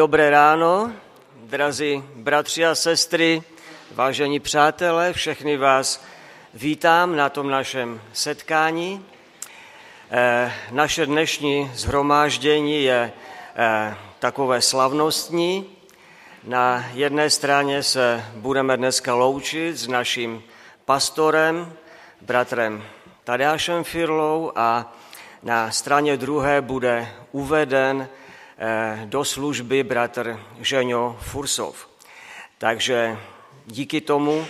Dobré ráno, drazí bratři a sestry, vážení přátelé, všechny vás vítám na tom našem setkání. Eh, naše dnešní zhromáždění je eh, takové slavnostní. Na jedné straně se budeme dneska loučit s naším pastorem, bratrem Tadeášem Firlou a na straně druhé bude uveden do služby bratr Ženio Fursov. Takže díky tomu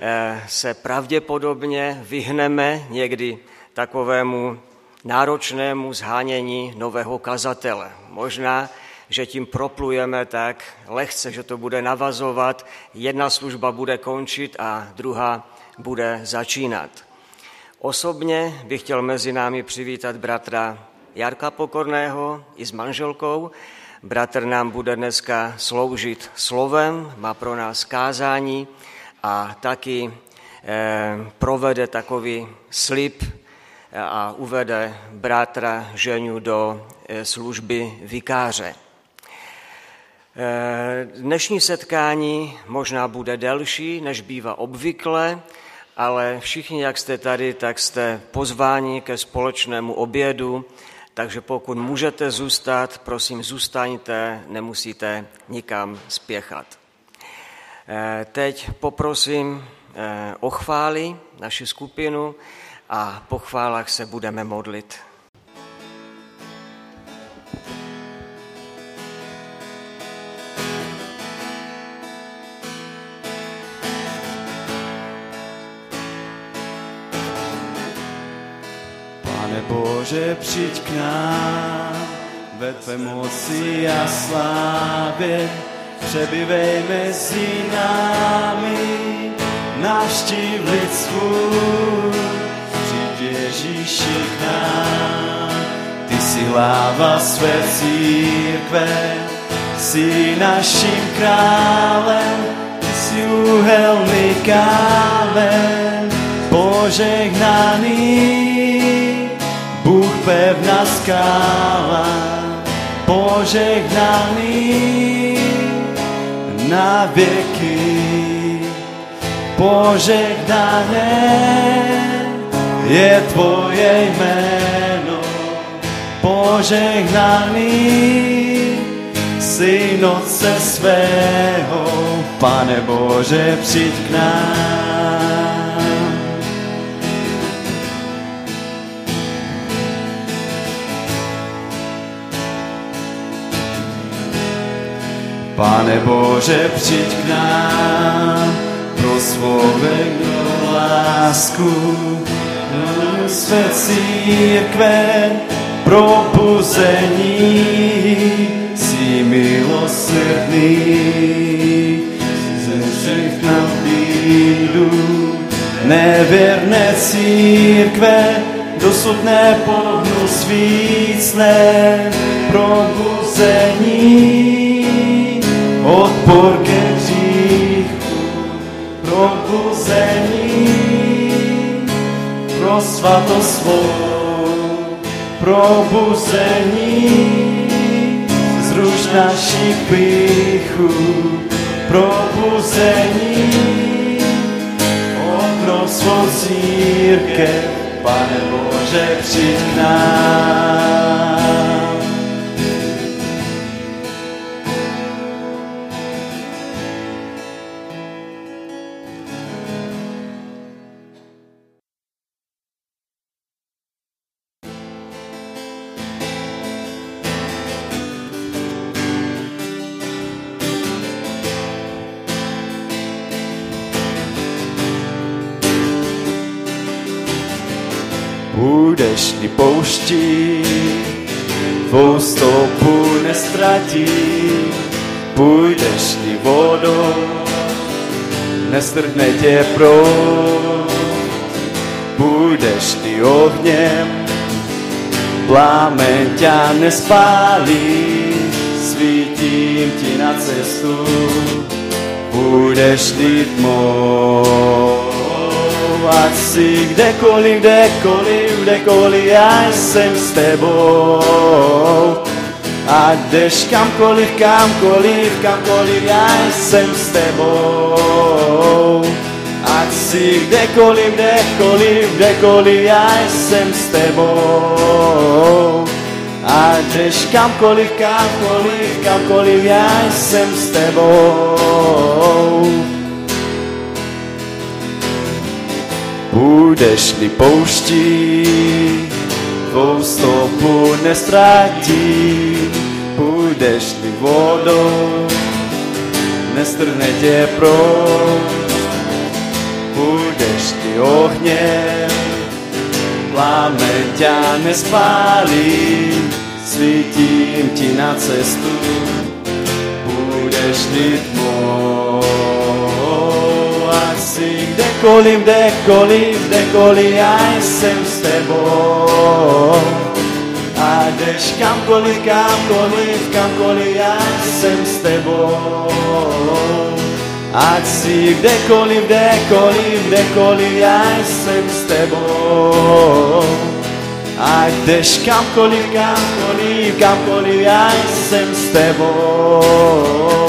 eh, se pravděpodobně vyhneme někdy takovému náročnému zhánění nového kazatele. Možná, že tím proplujeme tak lehce, že to bude navazovat, jedna služba bude končit a druhá bude začínat. Osobně bych chtěl mezi námi přivítat bratra Jarka Pokorného i s manželkou. Bratr nám bude dneska sloužit slovem, má pro nás kázání a taky eh, provede takový slib a uvede bratra Ženiu do eh, služby vikáře. Eh, dnešní setkání možná bude delší, než bývá obvykle, ale všichni, jak jste tady, tak jste pozváni ke společnému obědu, takže pokud můžete zůstat, prosím, zůstaňte, nemusíte nikam spěchat. Eh, teď poprosím eh, o chvály naši skupinu a po chválách se budeme modlit. Pane Bože, přijď k nám ve tvé moci a slávě, přebývej mezi námi, navštív lid přijď Ježíši k nám. Ty jsi hlava své církve, jsi naším králem, ty jsi úhelný kámen, požehnaný. Pevná skála, požehnaný na věky. Požehnané je tvoje jméno, požehnaný si noce svého, Pane Bože, přijď k nám. Pane Bože, přijď k nám pro svou věrnou lásku, své církve, probuzení, jsi milosrdný, ze všech nám bídu, nevěrné církve, dosud nepohnu svícné probuzení, odpor ke hříchu, probuzení pro svatost svou, probuzení zruš naši píchu, probuzení obnov svou církev, Pane Bože, přijď k nám. Pouští, tvou stopu nestratí. Půjdeš-li vodou, nestrhne tě proud. Půjdeš-li ohněm, plámen ťa nespálí. Svítím ti na cestu, půjdeš-li tmou ať si kdekoliv, kdekoliv, kdekoliv, já jsem s tebou. Ať jdeš kamkoliv, kamkoliv, kamkoliv, já jsem s tebou. Ať si kdekoliv, kdekoliv, kdekoliv, já jsem s tebou. Ať jdeš kamkoliv, kamkoliv, kamkoliv, já jsem s tebou. Budeš-li pouští, tvou stopu nestratí, budeš-li vodou, nestrhne tě proč, budeš-li ohněm, pláme ťa nespálí, svítím ti na cestu, budeš-li si kdekoliv, kdekoliv, kdekoliv, já jsem s tebou. A jdeš kamkoliv, kamkoliv, kamkoliv, já jsem s tebou. Ať si kdekoliv, kdekoliv, kdekoliv, já jsem s tebou. Ať jdeš kamkoliv, kamkoliv, kamkoliv, já jsem s tebou.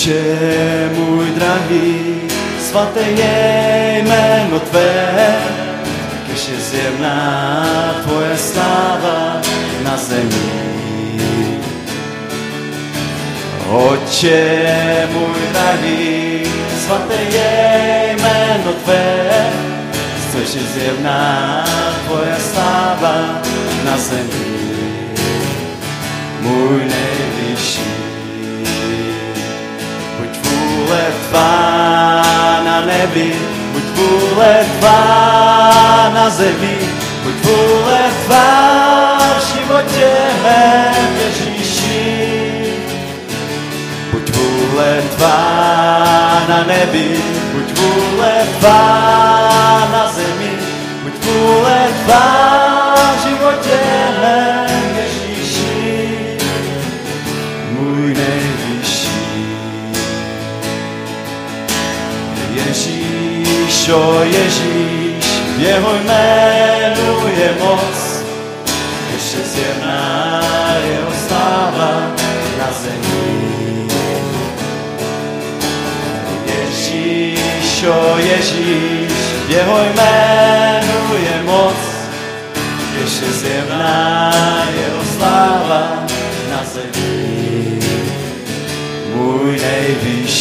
Oče můj drahý, svaté je jméno Tvé, když je zjevná Tvoje sláva na zemi. Oče můj drahý, svaté je jméno Tvé, což je zjevná Tvoje sláva na zemi. Můj nejvyšší vůle tvá na nebi, buď vůle tvá na zemi, buď vůle tvá v životě mém Ježíši. Buď vůle tvá na nebi, buď vůle tvá na zemi, buď vůle tvá Ježíš, o Ježíš, v jeho jménu je moc, ještě zjevná jeho sláva na zemi. Ježíš, o Ježíš, v jeho jménu je moc, ještě zjevná jeho sláva na zemi. Můj nejvyšší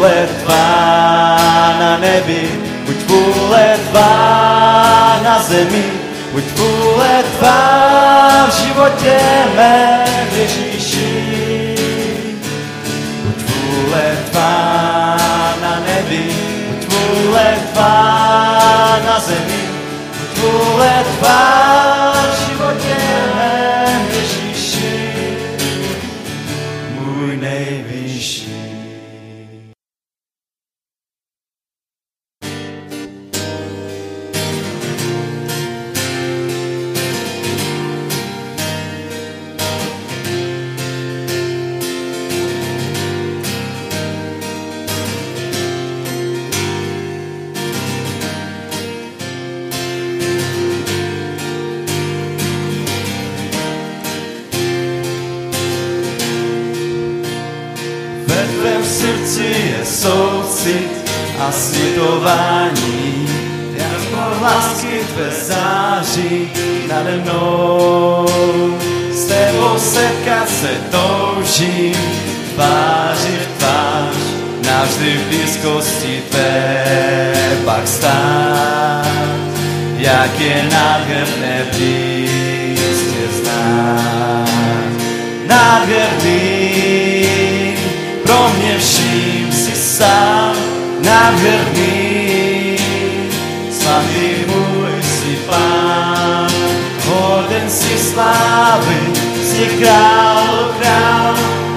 vůle tvá na nebi, buď vůle tvá na zemi, buď vůle tvá v životě mém Ježíši. Buď vůle tvá na nebi, buď vůle tvá na zemi, buď vůle tvá a světování, jako lásky tvé září nade mnou. S tebou setkat se toužím, tváři v tvář, navždy v blízkosti tvé pak stát. Jak je nádherné blíz tě znát. Nádherný, pro mě vším si sám nádherný, svatý můj si pán, hoden si slávy, si král, král,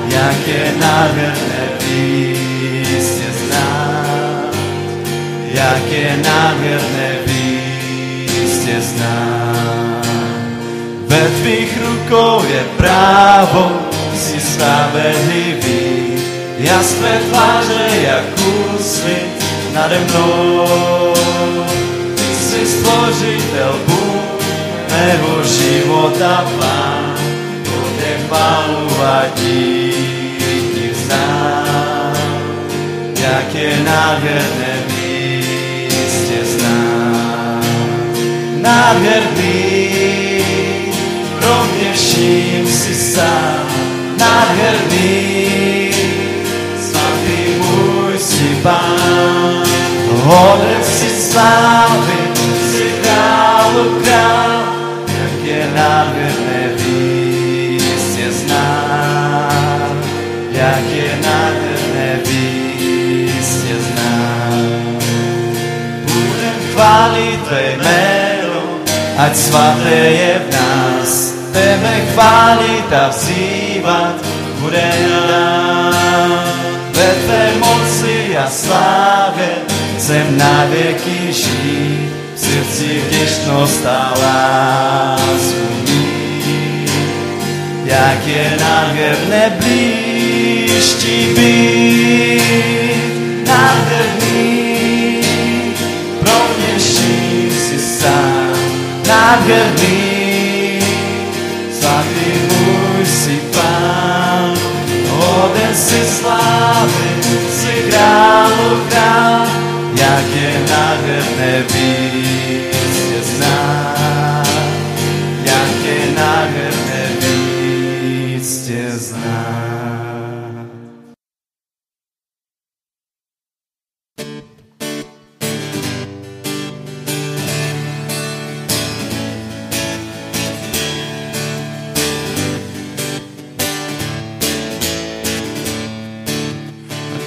jak je nádherné tě znát. jak je nádherné víc tě jasné tváře jak úsvit nade mnou. Ty jsi stvořitel Bůh, mého života pán, tě chválu a díky vzdám, jak je nádherné víc tě znám. Nádherný, pro mě vším si sám, nádherný, hoden si slávy, si králu král, jak je nádherné víc tě znám, jak je nádherné víc tě znám. Budem chválit tvé jméno, ať svaté je v nás, tebe chválit a vzývat bude nám. Ve tvé moci a slávě chcem na věky žít, v srdci vděčnost a lásku mít. Jak je nádherné blíž ti být, nádherný, pro mě vším si sám, nádherný, svatý můj si pán, hoden si slávy, si králu král, jak je nádherné víc tě znám, jak je nádherné víc tě znám.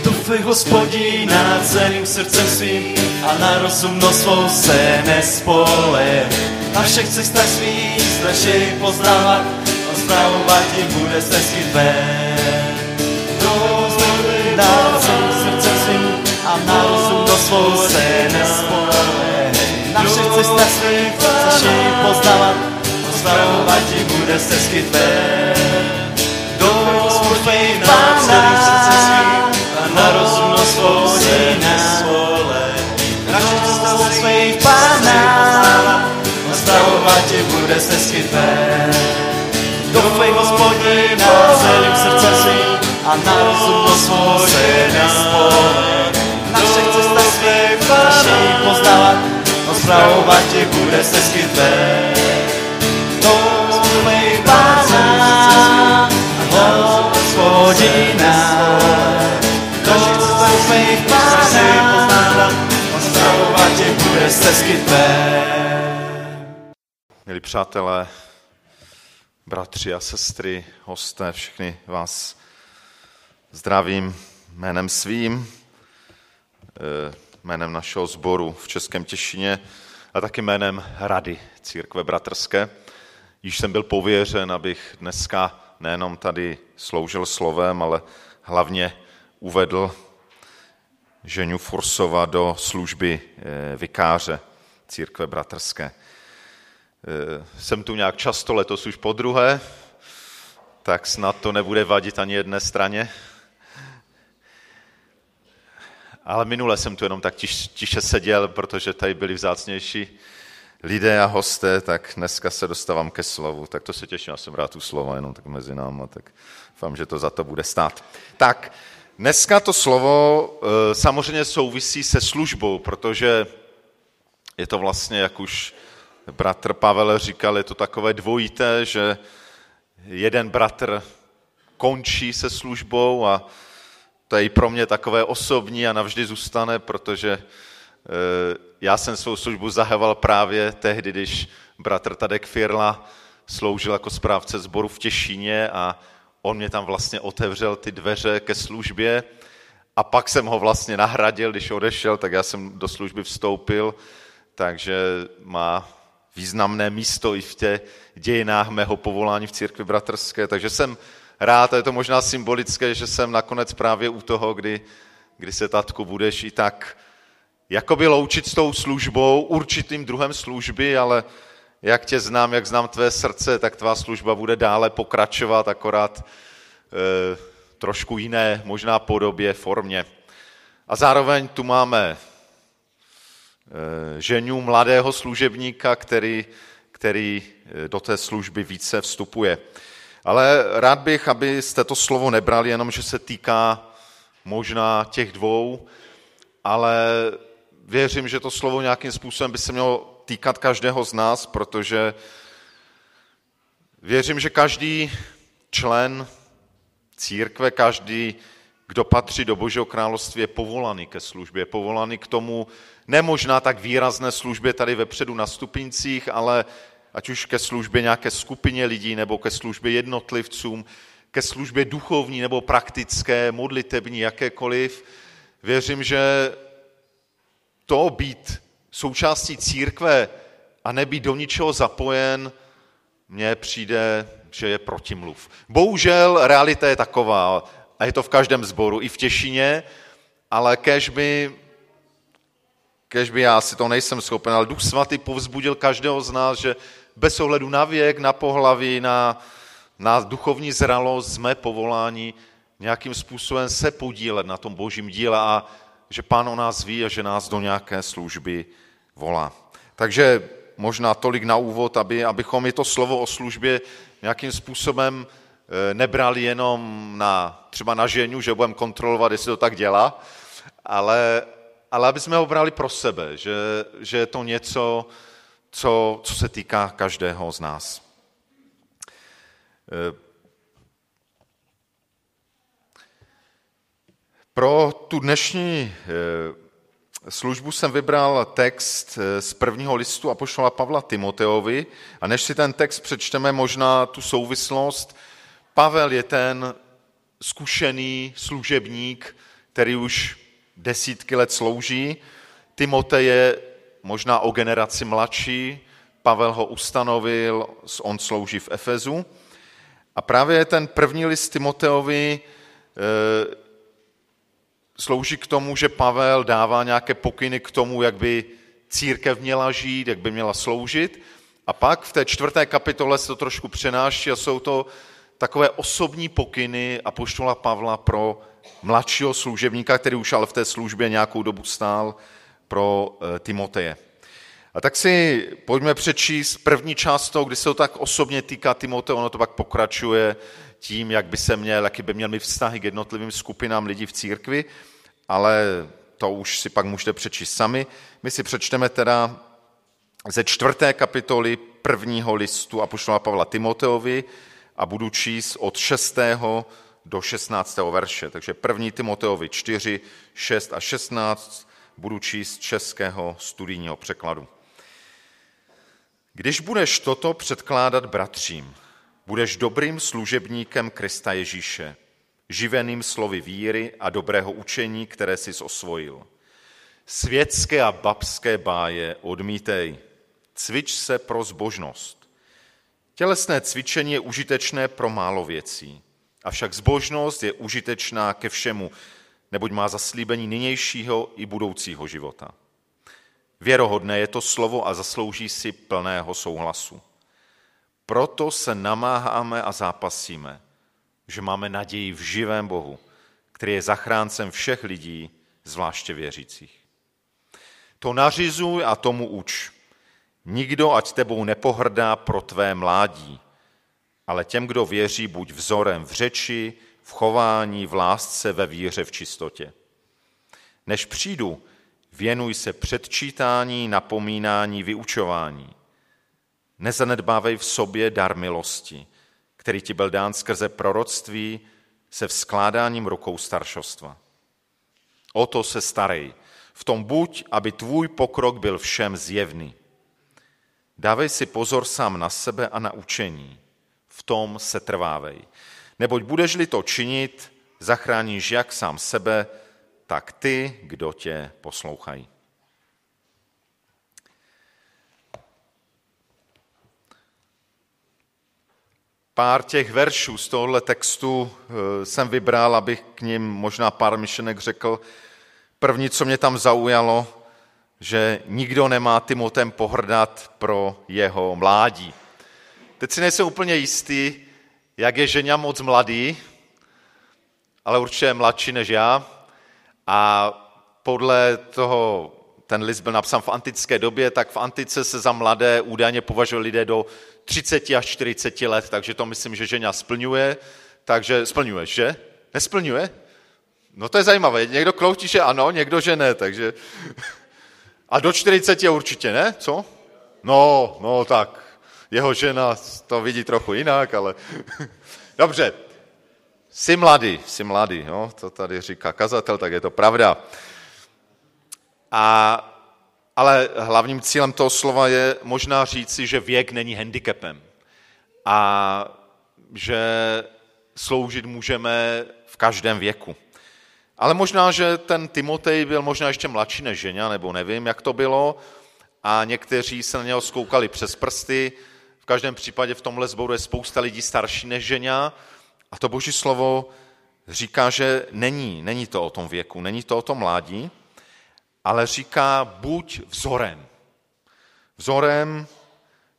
Doufej hospodina celým srdcem svým a na rozumnost svou se nespole. Na všech cestách svých strašej poznávat a zpravovat jim bude se na srdcem svým a na rozumnost svou se nespole. Na všech cestách svých strašej poznávat a zpravovat jim bude se tvé. Doufej na celým Naše cesta ze svých pána, nastavovat ti bude se skytvé. Doufej hospodina celým srdcem svým a na svou se nesvole. Naše cesta svých pána, poznávat, nastavovat ti bude se skytvé. Doufej pána, hospodina, bude stezky tvé. Milí přátelé, bratři a sestry, hosté, všechny vás zdravím jménem svým, eh, jménem našeho sboru v Českém Těšině a taky jménem Rady Církve Bratrské. Již jsem byl pověřen, abych dneska nejenom tady sloužil slovem, ale hlavně uvedl Ženu Forsova do služby eh, vikáře církve bratrské. Eh, Jsem tu nějak často, letos už po druhé, tak snad to nebude vadit ani jedné straně. Ale minule jsem tu jenom tak tiš, tiše seděl, protože tady byli vzácnější lidé a hosté, tak dneska se dostávám ke slovu. Tak to se těším, já jsem rád tu slova, jenom tak mezi náma, tak doufám, že to za to bude stát. Tak, Dneska to slovo e, samozřejmě souvisí se službou, protože je to vlastně, jak už bratr Pavel říkal, je to takové dvojité, že jeden bratr končí se službou a to je i pro mě takové osobní a navždy zůstane, protože e, já jsem svou službu zahaval právě tehdy, když bratr Tadek Firla sloužil jako správce sboru v Těšíně a on mě tam vlastně otevřel ty dveře ke službě a pak jsem ho vlastně nahradil, když odešel, tak já jsem do služby vstoupil, takže má významné místo i v těch dějinách mého povolání v církvi bratrské, takže jsem rád, a je to možná symbolické, že jsem nakonec právě u toho, kdy, kdy se, tatku, budeš i tak jakoby loučit s tou službou, určitým druhem služby, ale jak tě znám, jak znám tvé srdce, tak tvá služba bude dále pokračovat, akorát e, trošku jiné, možná podobě, formě. A zároveň tu máme e, ženu mladého služebníka, který, který e, do té služby více vstupuje. Ale rád bych, abyste to slovo nebrali jenom, že se týká možná těch dvou, ale věřím, že to slovo nějakým způsobem by se mělo týkat každého z nás, protože věřím, že každý člen církve, každý, kdo patří do Božího království, je povolaný ke službě, je povolaný k tomu nemožná tak výrazné službě tady vepředu na stupincích, ale ať už ke službě nějaké skupině lidí nebo ke službě jednotlivcům, ke službě duchovní nebo praktické, modlitební, jakékoliv. Věřím, že to být součástí církve a nebýt do ničeho zapojen, mně přijde, že je protimluv. Bohužel realita je taková, a je to v každém sboru, i v Těšině, ale kež by, kež by já si to nejsem schopen, ale Duch Svatý povzbudil každého z nás, že bez ohledu na věk, na pohlaví, na, na duchovní zralost, jsme povolání nějakým způsobem se podílet na tom božím díle a že pán o nás ví a že nás do nějaké služby volá. Takže možná tolik na úvod, aby, abychom i to slovo o službě nějakým způsobem eh, nebrali jenom na, třeba na ženu, že budeme kontrolovat, jestli to tak dělá, ale, ale aby jsme ho brali pro sebe, že, že je to něco, co, co se týká každého z nás. Eh, pro tu dnešní eh, službu jsem vybral text eh, z prvního listu Apoštola Pavla Timoteovi a než si ten text přečteme, možná tu souvislost, Pavel je ten zkušený služebník, který už desítky let slouží, Timotej je možná o generaci mladší, Pavel ho ustanovil, on slouží v Efezu. A právě ten první list Timoteovi e, slouží k tomu, že Pavel dává nějaké pokyny k tomu, jak by církev měla žít, jak by měla sloužit. A pak v té čtvrté kapitole se to trošku přenáší a jsou to takové osobní pokyny a poštola Pavla pro mladšího služebníka, který už ale v té službě nějakou dobu stál, pro eh, Timoteje. A tak si pojďme přečíst první část toho, kdy se to tak osobně týká Timoteje, ono to pak pokračuje tím, jak by se měl, jaký by měl mít vztahy k jednotlivým skupinám lidí v církvi, ale to už si pak můžete přečíst sami. My si přečteme teda ze čtvrté kapitoly prvního listu Apoštola Pavla Timoteovi a budu číst od 6. do 16. verše. Takže první Timoteovi 4, 6 a 16 budu číst českého studijního překladu. Když budeš toto předkládat bratřím, budeš dobrým služebníkem Krista Ježíše, živeným slovy víry a dobrého učení, které jsi osvojil. Světské a babské báje odmítej. Cvič se pro zbožnost. Tělesné cvičení je užitečné pro málo věcí, avšak zbožnost je užitečná ke všemu, neboť má zaslíbení nynějšího i budoucího života. Věrohodné je to slovo a zaslouží si plného souhlasu. Proto se namáháme a zápasíme, že máme naději v živém Bohu, který je zachráncem všech lidí, zvláště věřících. To nařizuj a tomu uč. Nikdo ať tebou nepohrdá pro tvé mládí, ale těm, kdo věří, buď vzorem v řeči, v chování, v lásce, ve víře, v čistotě. Než přijdu, věnuj se předčítání, napomínání, vyučování. Nezanedbávej v sobě dar milosti, který ti byl dán skrze proroctví se vzkládáním rukou staršostva. O to se starej. V tom buď, aby tvůj pokrok byl všem zjevný. Dávej si pozor sám na sebe a na učení. V tom se trvávej. Neboť budeš-li to činit, zachráníš jak sám sebe, tak ty, kdo tě poslouchají. Pár těch veršů z tohohle textu eh, jsem vybral, abych k ním možná pár myšlenek řekl. První, co mě tam zaujalo, že nikdo nemá Timotem pohrdat pro jeho mládí. Teď si nejsem úplně jistý, jak je ženě moc mladý, ale určitě je mladší než já. A podle toho, ten list byl napsán v antické době, tak v antice se za mladé údajně považovali lidé do 30 až 40 let, takže to myslím, že žena splňuje. Takže splňuješ, že? Nesplňuje? No to je zajímavé. Někdo kloutí, že ano, někdo, že ne, takže... A do 40 je určitě, ne? Co? No, no tak, jeho žena to vidí trochu jinak, ale... Dobře, jsi mladý, jsi mladý, no, to tady říká kazatel, tak je to pravda. A, ale hlavním cílem toho slova je možná říci, že věk není handicapem a že sloužit můžeme v každém věku. Ale možná, že ten Timotej byl možná ještě mladší než žena, nebo nevím, jak to bylo, a někteří se na něho zkoukali přes prsty. V každém případě v tomhle sboru je spousta lidí starší než žena a to boží slovo říká, že není, není to o tom věku, není to o tom mládí, ale říká buď vzorem. Vzorem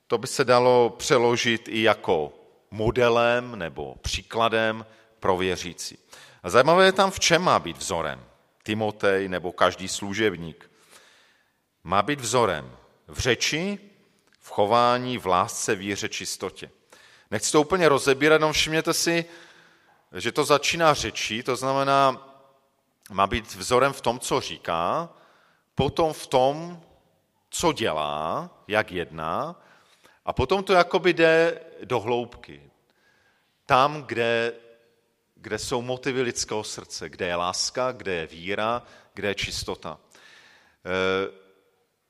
to by se dalo přeložit i jako modelem nebo příkladem pro věřící. A zajímavé je tam, v čem má být vzorem. Timotej nebo každý služebník. Má být vzorem v řeči, v chování, v lásce, víře, čistotě. Nechci to úplně rozebírat, jenom všimněte si, že to začíná řečí, to znamená, má být vzorem v tom, co říká, potom v tom, co dělá, jak jedná, a potom to jakoby jde do hloubky. Tam, kde kde jsou motivy lidského srdce, kde je láska, kde je víra, kde je čistota. E,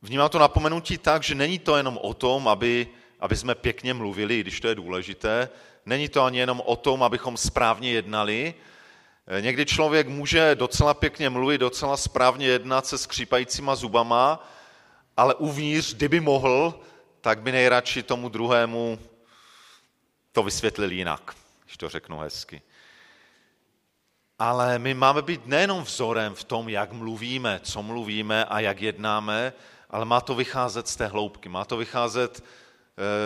vnímám to napomenutí tak, že není to jenom o tom, aby, aby jsme pěkně mluvili, když to je důležité, není to ani jenom o tom, abychom správně jednali. E, někdy člověk může docela pěkně mluvit, docela správně jednat se skřípajícíma zubama, ale uvnitř, kdyby mohl, tak by nejradši tomu druhému to vysvětlil jinak, když to řeknu hezky. Ale my máme být nejenom vzorem v tom, jak mluvíme, co mluvíme a jak jednáme, ale má to vycházet z té hloubky, má to vycházet eh,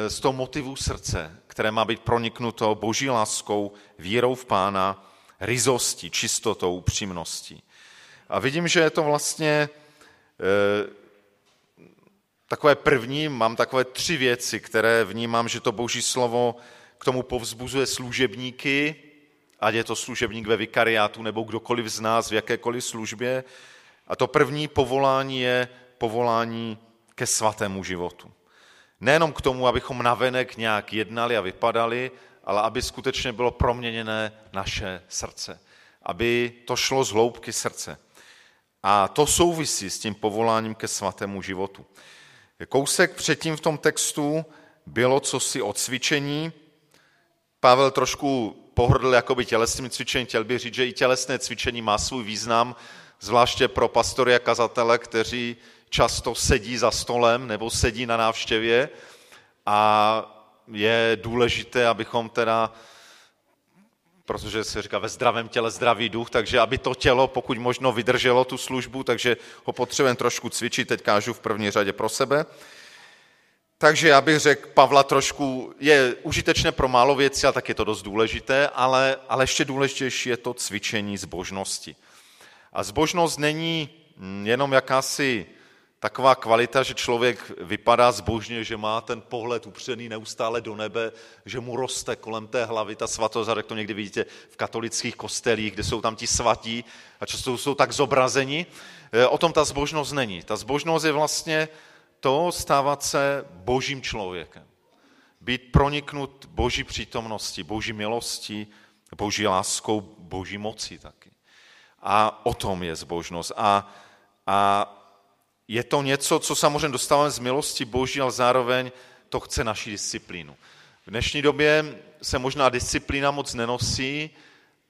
z toho motivu srdce, které má být proniknuto boží láskou, vírou v pána, rizostí, čistotou, upřímností. A vidím, že je to vlastně eh, takové první, mám takové tři věci, které vnímám, že to boží slovo k tomu povzbuzuje služebníky, ať je to služebník ve vikariátu nebo kdokoliv z nás v jakékoliv službě. A to první povolání je povolání ke svatému životu. Nejenom k tomu, abychom navenek nějak jednali a vypadali, ale aby skutečně bylo proměněné naše srdce. Aby to šlo z hloubky srdce. A to souvisí s tím povoláním ke svatému životu. Kousek předtím v tom textu bylo cosi o cvičení. Pavel trošku pohrdl jakoby tělesným cvičením, chtěl bych říct, že i tělesné cvičení má svůj význam, zvláště pro pastory a kazatele, kteří často sedí za stolem nebo sedí na návštěvě a je důležité, abychom teda, protože se říká ve zdravém těle zdravý duch, takže aby to tělo pokud možno vydrželo tu službu, takže ho potřebujeme trošku cvičit, teď kážu v první řadě pro sebe. Takže já bych řekl, Pavla trošku je užitečné pro málo věcí, ale tak je to dost důležité, ale, ale ještě důležitější je to cvičení zbožnosti. A zbožnost není jenom jakási taková kvalita, že člověk vypadá zbožně, že má ten pohled upřený neustále do nebe, že mu roste kolem té hlavy ta svatost, jak to někdy vidíte v katolických kostelích, kde jsou tam ti svatí a často jsou tak zobrazeni. E, o tom ta zbožnost není. Ta zbožnost je vlastně to stávat se božím člověkem. Být proniknut boží přítomnosti, boží milosti, boží láskou, boží moci taky. A o tom je zbožnost. A, a je to něco, co samozřejmě dostáváme z milosti boží, ale zároveň to chce naši disciplínu. V dnešní době se možná disciplína moc nenosí,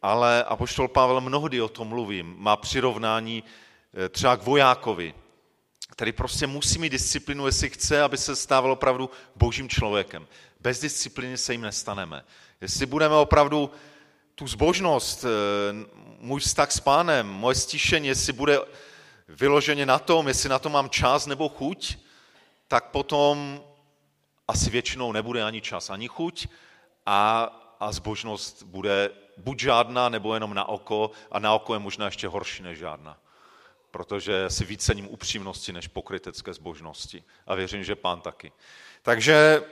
ale Apoštol Pavel mnohdy o tom mluví. Má přirovnání eh, třeba k vojákovi, který prostě musí mít disciplinu, jestli chce, aby se stával opravdu božím člověkem. Bez disciplíny se jim nestaneme. Jestli budeme opravdu tu zbožnost, eh, můj vztah s pánem, moje stišení, jestli bude vyloženě na tom, jestli na to mám čas nebo chuť, tak potom asi většinou nebude ani čas, ani chuť a, a zbožnost bude buď žádná, nebo jenom na oko a na oko je možná ještě horší než žádná. Protože si víc cením upřímnosti než pokrytecké zbožnosti. A věřím, že pán taky. Takže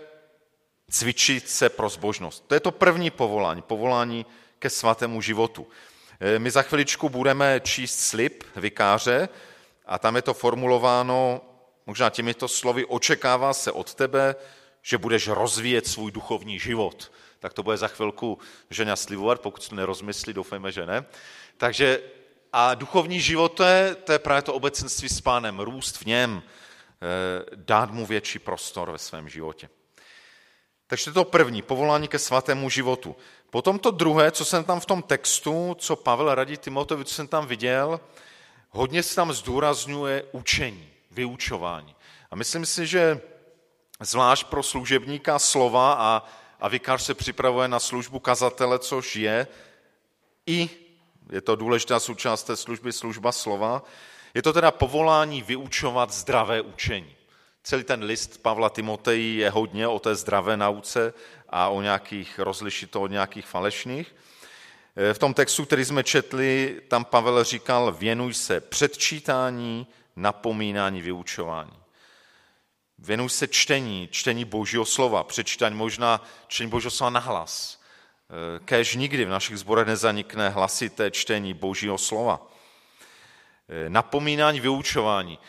cvičit se pro zbožnost. To je to první povolání, povolání ke svatému životu. My za chviličku budeme číst slib vikáře a tam je to formulováno možná těmito slovy očekává se od tebe, že budeš rozvíjet svůj duchovní život. Tak to bude za chvilku žena slibovat, pokud to nerozmyslí, doufejme, že ne. Takže a duchovní život to je, to je právě to obecenství s pánem, růst v něm, eh, dát mu větší prostor ve svém životě. Takže to je první, povolání ke svatému životu. Potom to druhé, co jsem tam v tom textu, co Pavel radí Timotovi, co jsem tam viděl, hodně se tam zdůrazňuje učení, vyučování. A myslím si, že zvlášť pro služebníka slova a, a vikář se připravuje na službu kazatele, což je i, je to důležitá součást té služby, služba slova, je to teda povolání vyučovat zdravé učení. Celý ten list Pavla Timoteji je hodně o té zdravé nauce a o nějakých, rozlišit to od nějakých falešných. E, v tom textu, který jsme četli, tam Pavel říkal, věnuj se předčítání, napomínání, vyučování. Věnuj se čtení, čtení božího slova, přečítání možná čtení božího slova na hlas. E, kéž nikdy v našich zborech nezanikne hlasité čtení božího slova. E, napomínání, vyučování.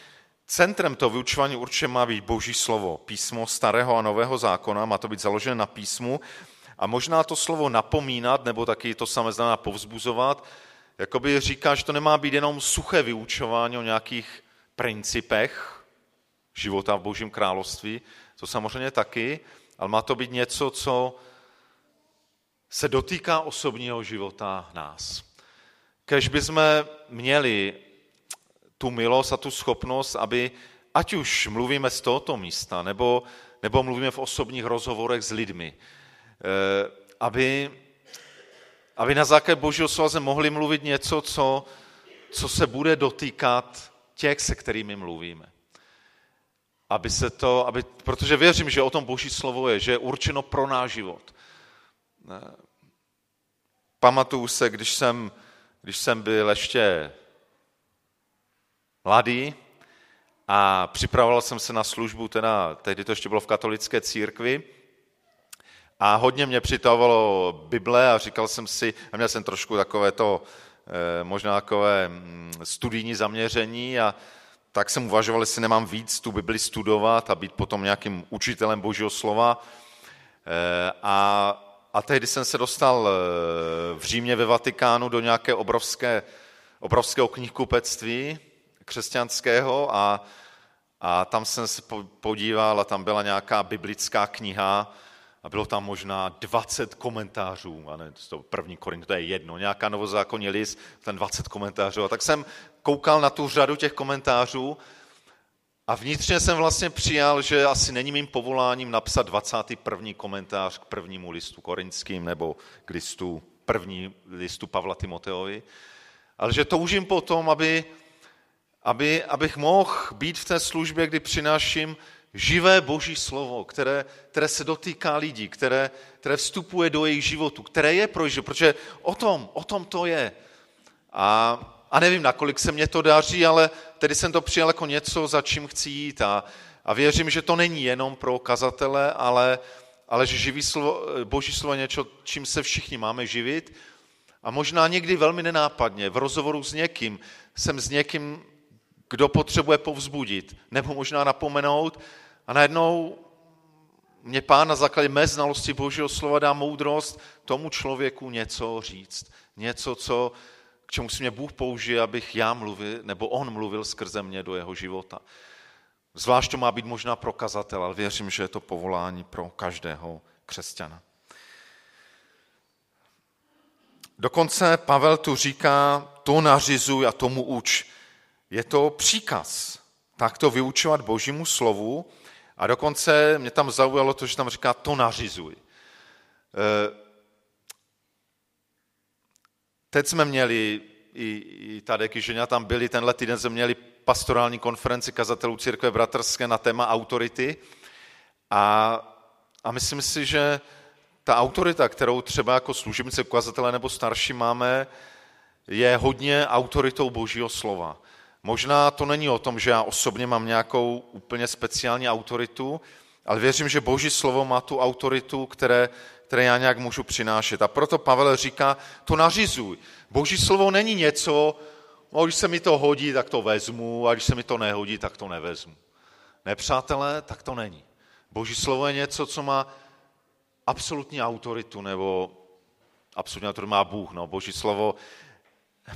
Centrem toho vyučování určitě má být boží slovo, písmo starého a nového zákona, má to být založené na písmu a možná to slovo napomínat, nebo taky to samé znamená povzbuzovat, jakoby říká, že to nemá být jenom suché vyučování o nějakých principech života v božím království, to samozřejmě taky, ale má to být něco, co se dotýká osobního života nás. Kež bychom měli tu milost a tu schopnost, aby ať už mluvíme z tohoto místa, nebo, nebo mluvíme v osobních rozhovorech s lidmi, eh, aby, aby na základě Božího slova mohli mluvit něco, co, co se bude dotýkat těch, se kterými mluvíme. Aby se to, aby, protože věřím, že o tom Boží slovo je, že je určeno pro náš život. Eh, pamatuju se, když jsem, když jsem byl ještě mladý a připravoval jsem se na službu, teda tehdy to ještě bylo v katolické církvi, a hodně mě přitavovalo Bible a říkal jsem si, a měl jsem trošku takové to, eh, možná takové mm, studijní zaměření a tak jsem uvažoval, jestli nemám víc tu Bibli studovat a být potom nějakým učitelem Božího slova. Eh, a, a tehdy jsem se dostal eh, v Římě ve Vatikánu do nějaké obrovské, obrovského knihkupectví křesťanského a, a tam jsem se podíval a tam byla nějaká biblická kniha a bylo tam možná 20 komentářů, a ne, to první Korint, to je jedno, nějaká novozákonní list, ten 20 komentářů. A tak jsem koukal na tu řadu těch komentářů a vnitřně jsem vlastně přijal, že asi není mým povoláním napsat 21. komentář k prvnímu listu korinským nebo k listu první listu Pavla Timoteovi, ale že toužím potom, aby aby, abych mohl být v té službě, kdy přináším živé boží slovo, které, které se dotýká lidí, které, které vstupuje do jejich životu, které je pro život, protože o tom, o tom to je. A, a nevím, nakolik se mně to daří, ale tedy jsem to přijal jako něco, za čím chci jít a, a věřím, že to není jenom pro kazatele, ale, ale že živý slovo, boží slovo je něco, čím se všichni máme živit. A možná někdy velmi nenápadně, v rozhovoru s někým, jsem s někým kdo potřebuje povzbudit nebo možná napomenout a najednou mě pán na základě mé znalosti Božího slova dá moudrost tomu člověku něco říct. Něco, co, k čemu si mě Bůh použije, abych já mluvil, nebo on mluvil skrze mě do jeho života. Zvlášť to má být možná prokazatel, ale věřím, že je to povolání pro každého křesťana. Dokonce Pavel tu říká, to nařizuj a tomu uč. Je to příkaz takto vyučovat božímu slovu a dokonce mě tam zaujalo to, že tam říká to nařizuj. Eh, teď jsme měli, i, i tady, když tam byli, tenhle týden jsme měli pastorální konferenci kazatelů církve bratrské na téma autority a, a myslím si, že ta autorita, kterou třeba jako služebnice, ukazatele nebo starší máme, je hodně autoritou božího slova. Možná to není o tom, že já osobně mám nějakou úplně speciální autoritu, ale věřím, že boží slovo má tu autoritu, které, které já nějak můžu přinášet. A proto Pavel říká, to nařizuj. Boží slovo není něco, no, když se mi to hodí, tak to vezmu, a když se mi to nehodí, tak to nevezmu. Nepřátelé, tak to není. Boží slovo je něco, co má absolutní autoritu, nebo absolutní autoritu má Bůh. No. Boží slovo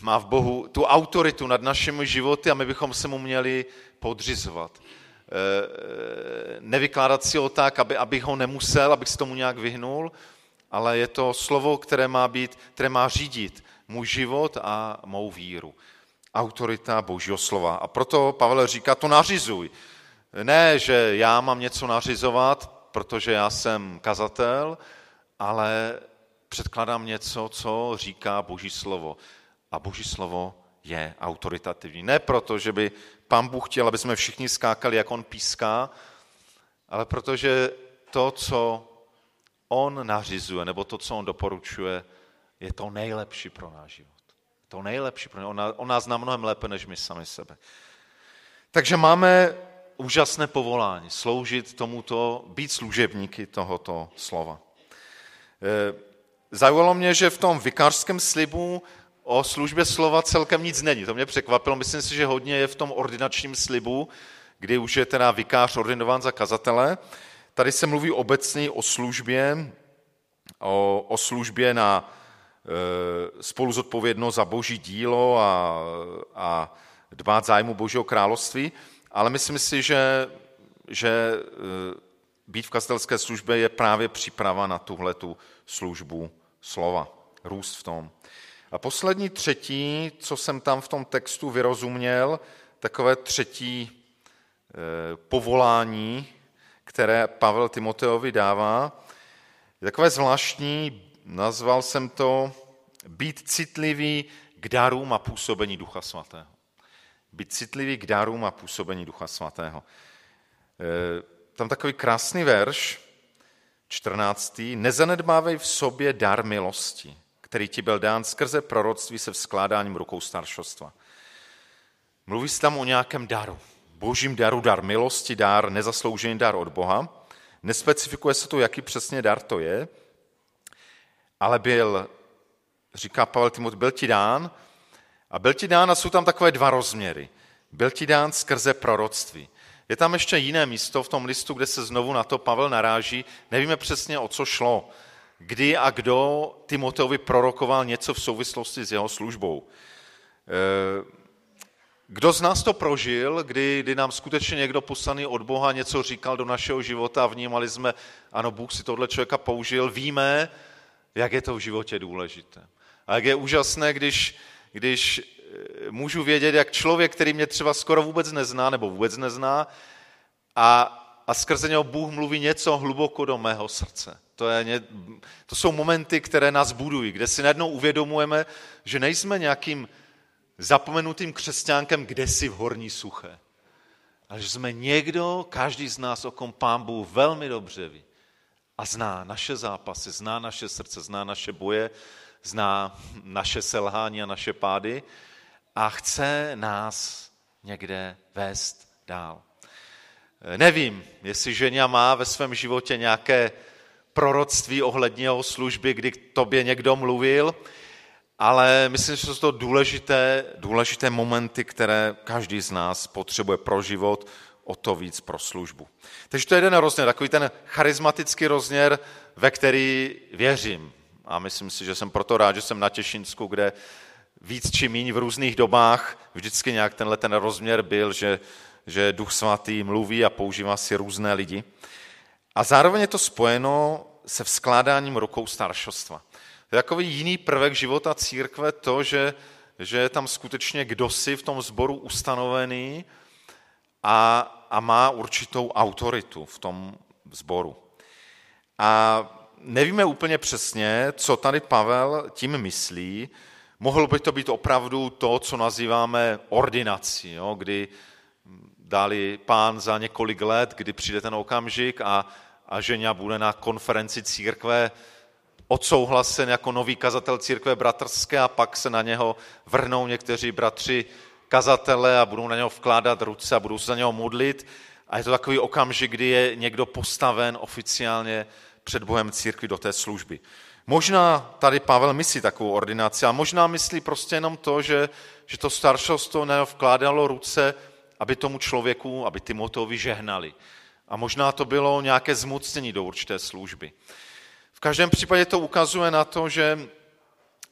má v Bohu tu autoritu nad našimi životy a my bychom se mu měli podřizovat. E, e, nevykládat si ho tak, aby, abych ho nemusel, abych se tomu nějak vyhnul, ale je to slovo, které má být, které má řídit můj život a mou víru. Autorita Božího slova. A proto Pavel říká, to nařizuj. Ne, že já mám něco nařizovat, protože já jsem kazatel, ale předkládám něco, co říká Boží slovo. A Boží slovo je autoritativní. Ne proto, že by pán Bůh chtěl, aby jsme všichni skákali, jak on píská, ale protože to, co on nařizuje, nebo to, co on doporučuje, je to nejlepší pro náš život. To nejlepší pro On, on nás zná mnohem lépe, než my sami sebe. Takže máme úžasné povolání, sloužit tomuto, být služebníky tohoto slova. E, zaujalo mě, že v tom vikářském slibu o službě slova celkem nic není. To mě překvapilo. Myslím si, že hodně je v tom ordinačním slibu, kdy už je teda vikář ordinován za kazatele. Tady se mluví obecně o službě, o, o službě na e, spolu zodpovědnost za boží dílo a, a dbát zájmu božího království, ale myslím si, že, že e, být v kazatelské službě je právě příprava na tuhle tu službu slova, růst v tom. A poslední třetí, co jsem tam v tom textu vyrozuměl, takové třetí e, povolání, které Pavel Timoteovi dává, je takové zvláštní, nazval jsem to být citlivý k darům a působení Ducha Svatého. Být citlivý k darům a působení Ducha Svatého. E, tam takový krásný verš, 14. Nezanedbávej v sobě dar milosti, který ti byl dán skrze proroctví se vzkládáním rukou staršostva. Mluví se tam o nějakém daru. Božím daru, dar milosti, dar, nezasloužený dar od Boha. Nespecifikuje se to, jaký přesně dar to je, ale byl, říká Pavel Timot, byl ti dán a byl ti dán a jsou tam takové dva rozměry. Byl ti dán skrze proroctví. Je tam ještě jiné místo v tom listu, kde se znovu na to Pavel naráží. Nevíme přesně, o co šlo kdy a kdo Timoteovi prorokoval něco v souvislosti s jeho službou. Eh, kdo z nás to prožil, kdy, kdy nám skutečně někdo poslaný od Boha něco říkal do našeho života a vnímali jsme, ano, Bůh si tohle člověka použil, víme, jak je to v životě důležité. A jak je úžasné, když, když eh, můžu vědět, jak člověk, který mě třeba skoro vůbec nezná, nebo vůbec nezná, a, a skrze něho Bůh mluví něco hluboko do mého srdce. To, je, to jsou momenty, které nás budují, kde si najednou uvědomujeme, že nejsme nějakým zapomenutým křesťánkem kdesi v horní suché. Ale že jsme někdo, každý z nás, o kom pán Bůh velmi dobře ví. A zná naše zápasy, zná naše srdce, zná naše boje, zná naše selhání a naše pády a chce nás někde vést dál. Nevím, jestli žena má ve svém životě nějaké proroctví ohledně jeho služby, kdy k tobě někdo mluvil, ale myslím, že jsou to důležité, důležité momenty, které každý z nás potřebuje pro život, o to víc pro službu. Takže to je jeden rozměr, takový ten charismatický rozměr, ve který věřím. A myslím si, že jsem proto rád, že jsem na Těšinsku, kde víc či míň v různých dobách vždycky nějak tenhle ten rozměr byl, že, že Duch Svatý mluví a používá si různé lidi. A zároveň je to spojeno se vzkládáním rukou staršostva. Je takový jiný prvek života církve to, že, že je tam skutečně kdosi v tom sboru ustanovený a, a má určitou autoritu v tom sboru. A nevíme úplně přesně, co tady Pavel tím myslí. Mohl by to být opravdu to, co nazýváme ordinací, jo? kdy dali pán za několik let, kdy přijde ten okamžik a, a žena bude na konferenci církve odsouhlasen jako nový kazatel církve bratrské a pak se na něho vrhnou někteří bratři kazatele a budou na něho vkládat ruce a budou se za něho modlit. A je to takový okamžik, kdy je někdo postaven oficiálně před Bohem církvi do té služby. Možná tady Pavel myslí takovou ordinaci, a možná myslí prostě jenom to, že, že to staršostvo vkládalo ruce, aby tomu člověku, aby Timoteovi žehnali. A možná to bylo nějaké zmocnění do určité služby. V každém případě to ukazuje na to, že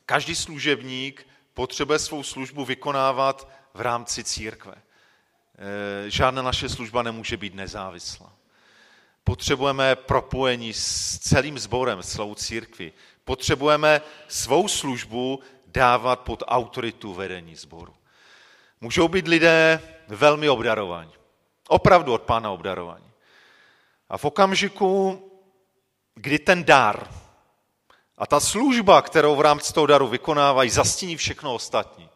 každý služebník potřebuje svou službu vykonávat v rámci církve. E, žádná naše služba nemůže být nezávislá. Potřebujeme propojení s celým sborem, s celou církví. Potřebujeme svou službu dávat pod autoritu vedení sboru. Můžou být lidé velmi obdarovaní. Opravdu od pána obdarovaní. A v okamžiku, kdy ten dar a ta služba, kterou v rámci toho daru vykonávají, zastíní všechno ostatní,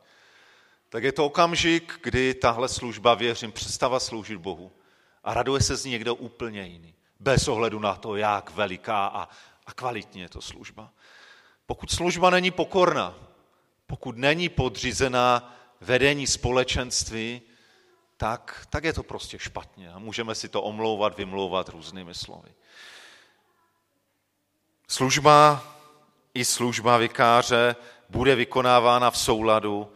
tak je to okamžik, kdy tahle služba, věřím, přestává sloužit Bohu a raduje se z ní někdo úplně jiný. Bez ohledu na to, jak veliká a, a kvalitní je to služba. Pokud služba není pokorná, pokud není podřízená vedení společenství, tak, tak je to prostě špatně a můžeme si to omlouvat, vymlouvat různými slovy. Služba i služba vikáře bude vykonávána v souladu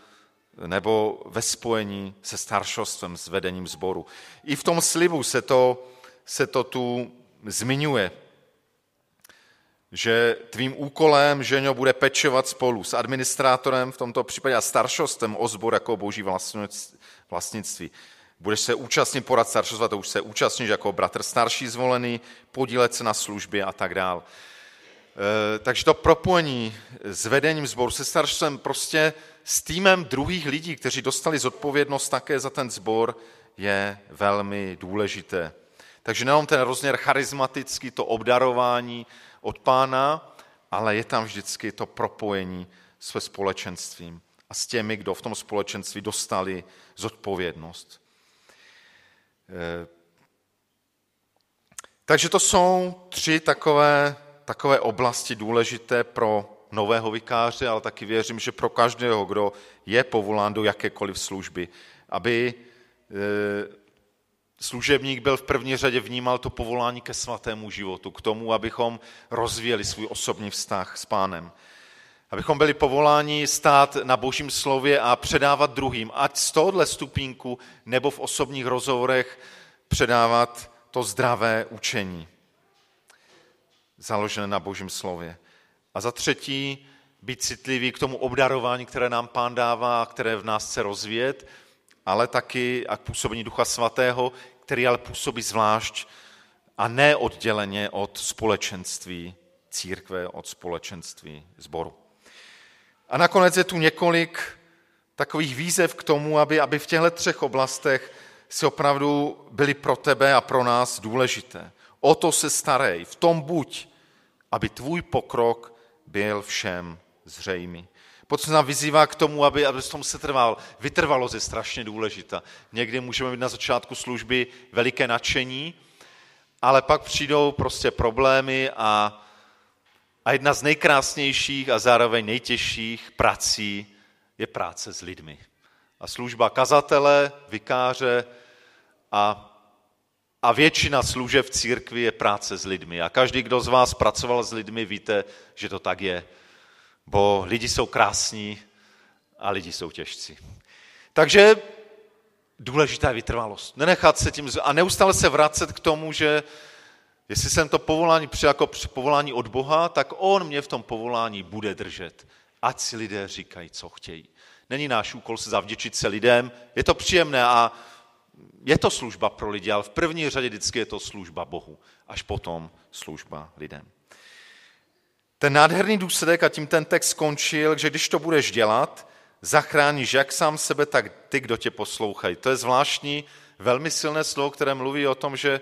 nebo ve spojení se staršostvem, s vedením sboru. I v tom slibu se to, se to tu zmiňuje, že tvým úkolem, ženě bude pečovat spolu s administrátorem, v tomto případě a staršostem o zbor jako boží vlastnictví. Budeš se účastnit porad staršostva, to už se účastníš jako bratr starší zvolený, podílet se na službě a tak dál. E, takže to propojení s vedením sboru, se staršem prostě s týmem druhých lidí, kteří dostali zodpovědnost také za ten sbor, je velmi důležité. Takže nejenom ten rozměr charismatický, to obdarování od pána, ale je tam vždycky to propojení se společenstvím a s těmi, kdo v tom společenství dostali zodpovědnost. Eh, takže to jsou tři takové, takové oblasti důležité pro nového vikáře, ale taky věřím, že pro každého, kdo je povolán do jakékoliv služby, aby eh, služebník byl v první řadě vnímal to povolání ke svatému životu, k tomu, abychom rozvíjeli svůj osobní vztah s pánem. Abychom byli povoláni stát na božím slově a předávat druhým, ať z tohohle stupínku nebo v osobních rozhovorech předávat to zdravé učení, založené na božím slově. A za třetí, být citlivý k tomu obdarování, které nám pán dává a které v nás chce rozvíjet, ale taky a k působení Ducha Svatého, který ale působí zvlášť a ne odděleně od společenství církve, od společenství sboru. A nakonec je tu několik takových výzev k tomu, aby, aby v těchto třech oblastech si opravdu byly pro tebe a pro nás důležité. O to se starej, v tom buď, aby tvůj pokrok byl všem zřejmý. Potom nám vyzývá k tomu, aby, aby v tom se trval. Vytrvalost je strašně důležitá. Někdy můžeme mít na začátku služby veliké nadšení, ale pak přijdou prostě problémy a, a jedna z nejkrásnějších a zároveň nejtěžších prací je práce s lidmi. A služba kazatele, vikáře a a většina služeb v církvi je práce s lidmi. A každý, kdo z vás pracoval s lidmi, víte, že to tak je bo lidi jsou krásní a lidi jsou těžcí. Takže důležitá je vytrvalost. Nenechat se tím a neustále se vracet k tomu, že jestli jsem to povolání přijal jako povolání od Boha, tak On mě v tom povolání bude držet. Ať si lidé říkají, co chtějí. Není náš úkol se zavděčit se lidem, je to příjemné a je to služba pro lidi, ale v první řadě vždycky je to služba Bohu, až potom služba lidem. Ten nádherný důsledek, a tím ten text skončil, že když to budeš dělat, zachráníš jak sám sebe, tak ty, kdo tě poslouchají. To je zvláštní, velmi silné slovo, které mluví o tom, že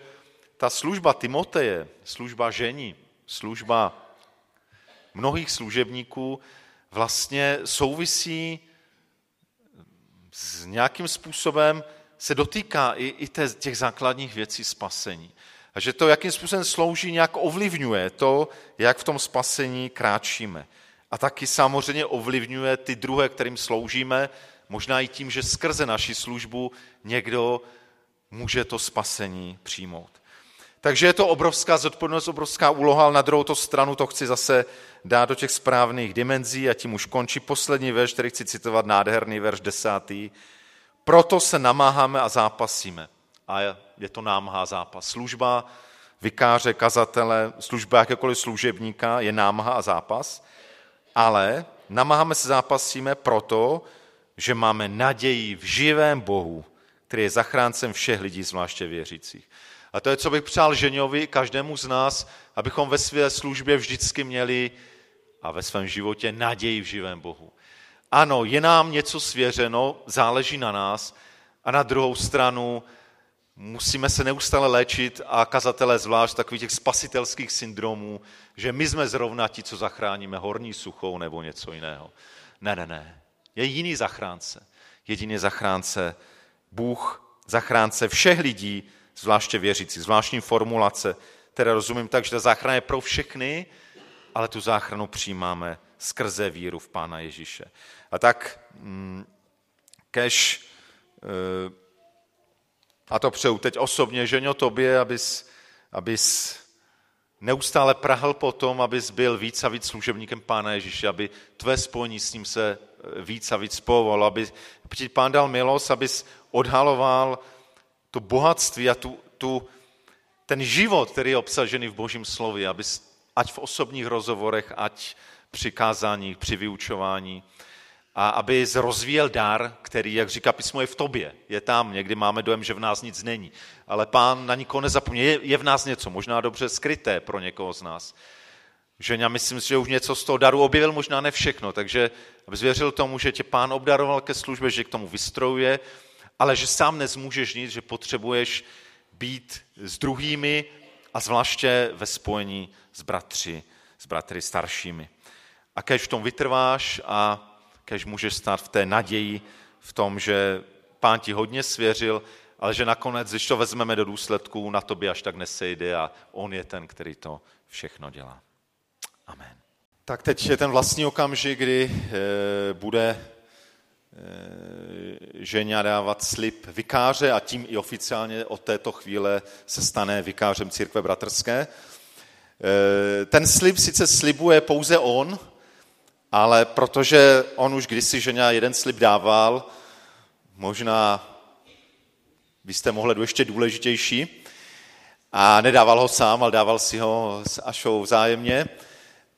ta služba Timoteje, služba žení, služba mnohých služebníků vlastně souvisí s nějakým způsobem, se dotýká i, i těch základních věcí spasení. A že to, jakým způsobem slouží, nějak ovlivňuje to, jak v tom spasení kráčíme. A taky samozřejmě ovlivňuje ty druhé, kterým sloužíme, možná i tím, že skrze naši službu někdo může to spasení přijmout. Takže je to obrovská zodpovědnost, obrovská úloha, ale na druhou to stranu to chci zase dát do těch správných dimenzí a tím už končí poslední verš, který chci citovat, nádherný verš desátý. Proto se namáháme a zápasíme. A je to námaha zápas. Služba vikáře, kazatele, služba jakékoliv služebníka je námaha a zápas, ale namáháme se zápasíme proto, že máme naději v živém Bohu, který je zachráncem všech lidí, zvláště věřících. A to je, co bych přál Ženiovi, každému z nás, abychom ve své službě vždycky měli a ve svém životě naději v živém Bohu. Ano, je nám něco svěřeno, záleží na nás, a na druhou stranu musíme se neustále léčit a kazatelé zvlášť takových těch spasitelských syndromů, že my jsme zrovna ti, co zachráníme horní suchou nebo něco jiného. Ne, ne, ne. Je jiný zachránce. Jediný zachránce Bůh, zachránce všech lidí, zvláště věřící, zvláštní formulace, které rozumím tak, že ta záchrana je pro všechny, ale tu záchranu přijímáme skrze víru v Pána Ježíše. A tak mm, kež, eh, a to přeju teď osobně, Ženio, tobě, abys, abys neustále prahl po tom, abys byl víc a víc služebníkem Pána Ježíše, aby tvé spojení s ním se eh, víc a víc spojovalo, aby ti Pán dal milost, abys odhaloval to bohatství a tu, tu, ten život, který je obsažený v Božím slově, aby ať v osobních rozhovorech, ať při kázáních, při vyučování, a aby rozvíjel dar, který, jak říká písmo, je v tobě. Je tam, někdy máme dojem, že v nás nic není. Ale pán na nikoho nezapomně. Je, je v nás něco, možná dobře skryté pro někoho z nás. Že já myslím že už něco z toho daru objevil, možná ne všechno, takže aby zvěřil tomu, že tě pán obdaroval ke službě, že k tomu vystrojuje, ale že sám nezmůžeš nic, že potřebuješ být s druhými a zvláště ve spojení s bratři, s bratry staršími. A kež v tom vytrváš a kež můžeš stát v té naději, v tom, že pán ti hodně svěřil, ale že nakonec, když to vezmeme do důsledků, na tobě až tak nesejde a on je ten, který to všechno dělá. Amen. Tak teď je ten vlastní okamžik, kdy e, bude Eh, ženě dávat slib vikáře a tím i oficiálně od této chvíle se stane vikářem církve bratrské. Eh, ten slib sice slibuje pouze on, ale protože on už kdysi ženě jeden slib dával, možná byste mohli ještě důležitější, a nedával ho sám, ale dával si ho s Ašou vzájemně,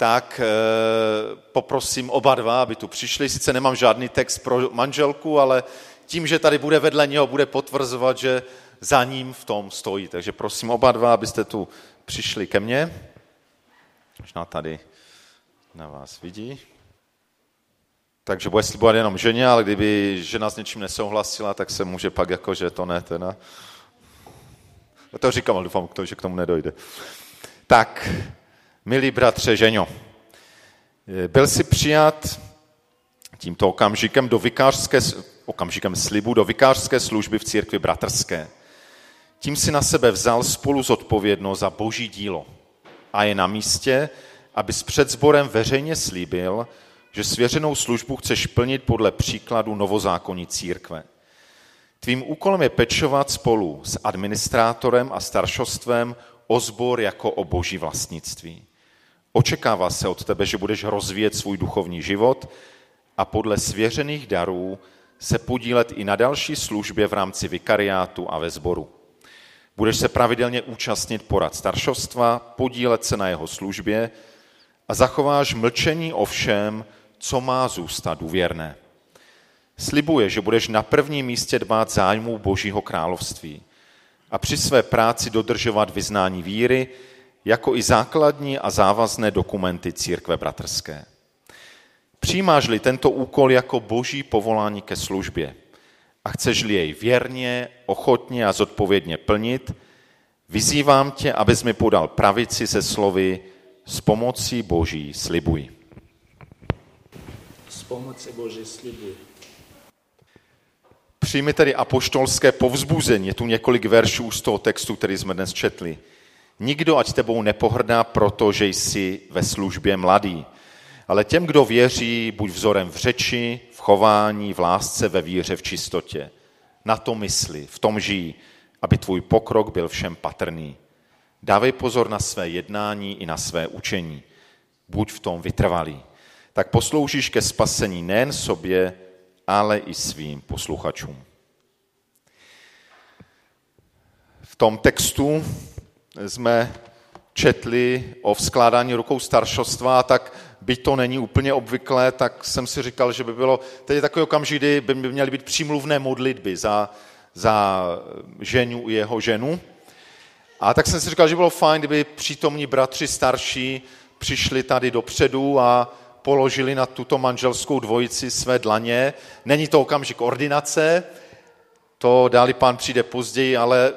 tak eh, poprosím oba dva, aby tu přišli. Sice nemám žádný text pro manželku, ale tím, že tady bude vedle něho, bude potvrzovat, že za ním v tom stojí. Takže prosím oba dva, abyste tu přišli ke mně. Možná tady na vás vidí. Takže bude slibovat jenom ženě, ale kdyby žena s něčím nesouhlasila, tak se může pak jako, že to ne, teda. To říkám, ale doufám, že k tomu nedojde. Tak, Milý bratře Ženio, byl si přijat tímto okamžikem, do vikářské, okamžikem slibu do vikářské služby v církvi bratrské. Tím si na sebe vzal spolu zodpovědnost za boží dílo a je na místě, aby s předzborem veřejně slíbil, že svěřenou službu chceš plnit podle příkladu novozákonní církve. Tvým úkolem je pečovat spolu s administrátorem a staršostvem o zbor jako o boží vlastnictví. Očekává se od tebe, že budeš rozvíjet svůj duchovní život a podle svěřených darů se podílet i na další službě v rámci vikariátu a ve sboru. Budeš se pravidelně účastnit porad staršostva, podílet se na jeho službě a zachováš mlčení o všem, co má zůstat důvěrné. Slibuje, že budeš na prvním místě dbát zájmů Božího království a při své práci dodržovat vyznání víry, jako i základní a závazné dokumenty církve bratrské. Přijímáš-li tento úkol jako boží povolání ke službě a chceš-li jej věrně, ochotně a zodpovědně plnit, vyzývám tě, abys mi podal pravici se slovy s pomocí boží slibuj. pomoci Boží slibuji. Přijmi tedy apoštolské povzbuzení. Je tu několik veršů z toho textu, který jsme dnes četli. Nikdo ať tebou nepohrdá, protože jsi ve službě mladý. Ale těm, kdo věří, buď vzorem v řeči, v chování, v lásce, ve víře, v čistotě. Na to mysli, v tom žijí, aby tvůj pokrok byl všem patrný. Dávej pozor na své jednání i na své učení. Buď v tom vytrvalý. Tak posloužíš ke spasení nejen sobě, ale i svým posluchačům. V tom textu jsme četli o vzkládání rukou staršostva, tak byť to není úplně obvyklé, tak jsem si říkal, že by bylo, teď je takový okamžik, kdy by měly být přímluvné modlitby za, za ženu i jeho ženu. A tak jsem si říkal, že bylo fajn, kdyby přítomní bratři starší přišli tady dopředu a položili na tuto manželskou dvojici své dlaně. Není to okamžik ordinace, to dáli pán přijde později, ale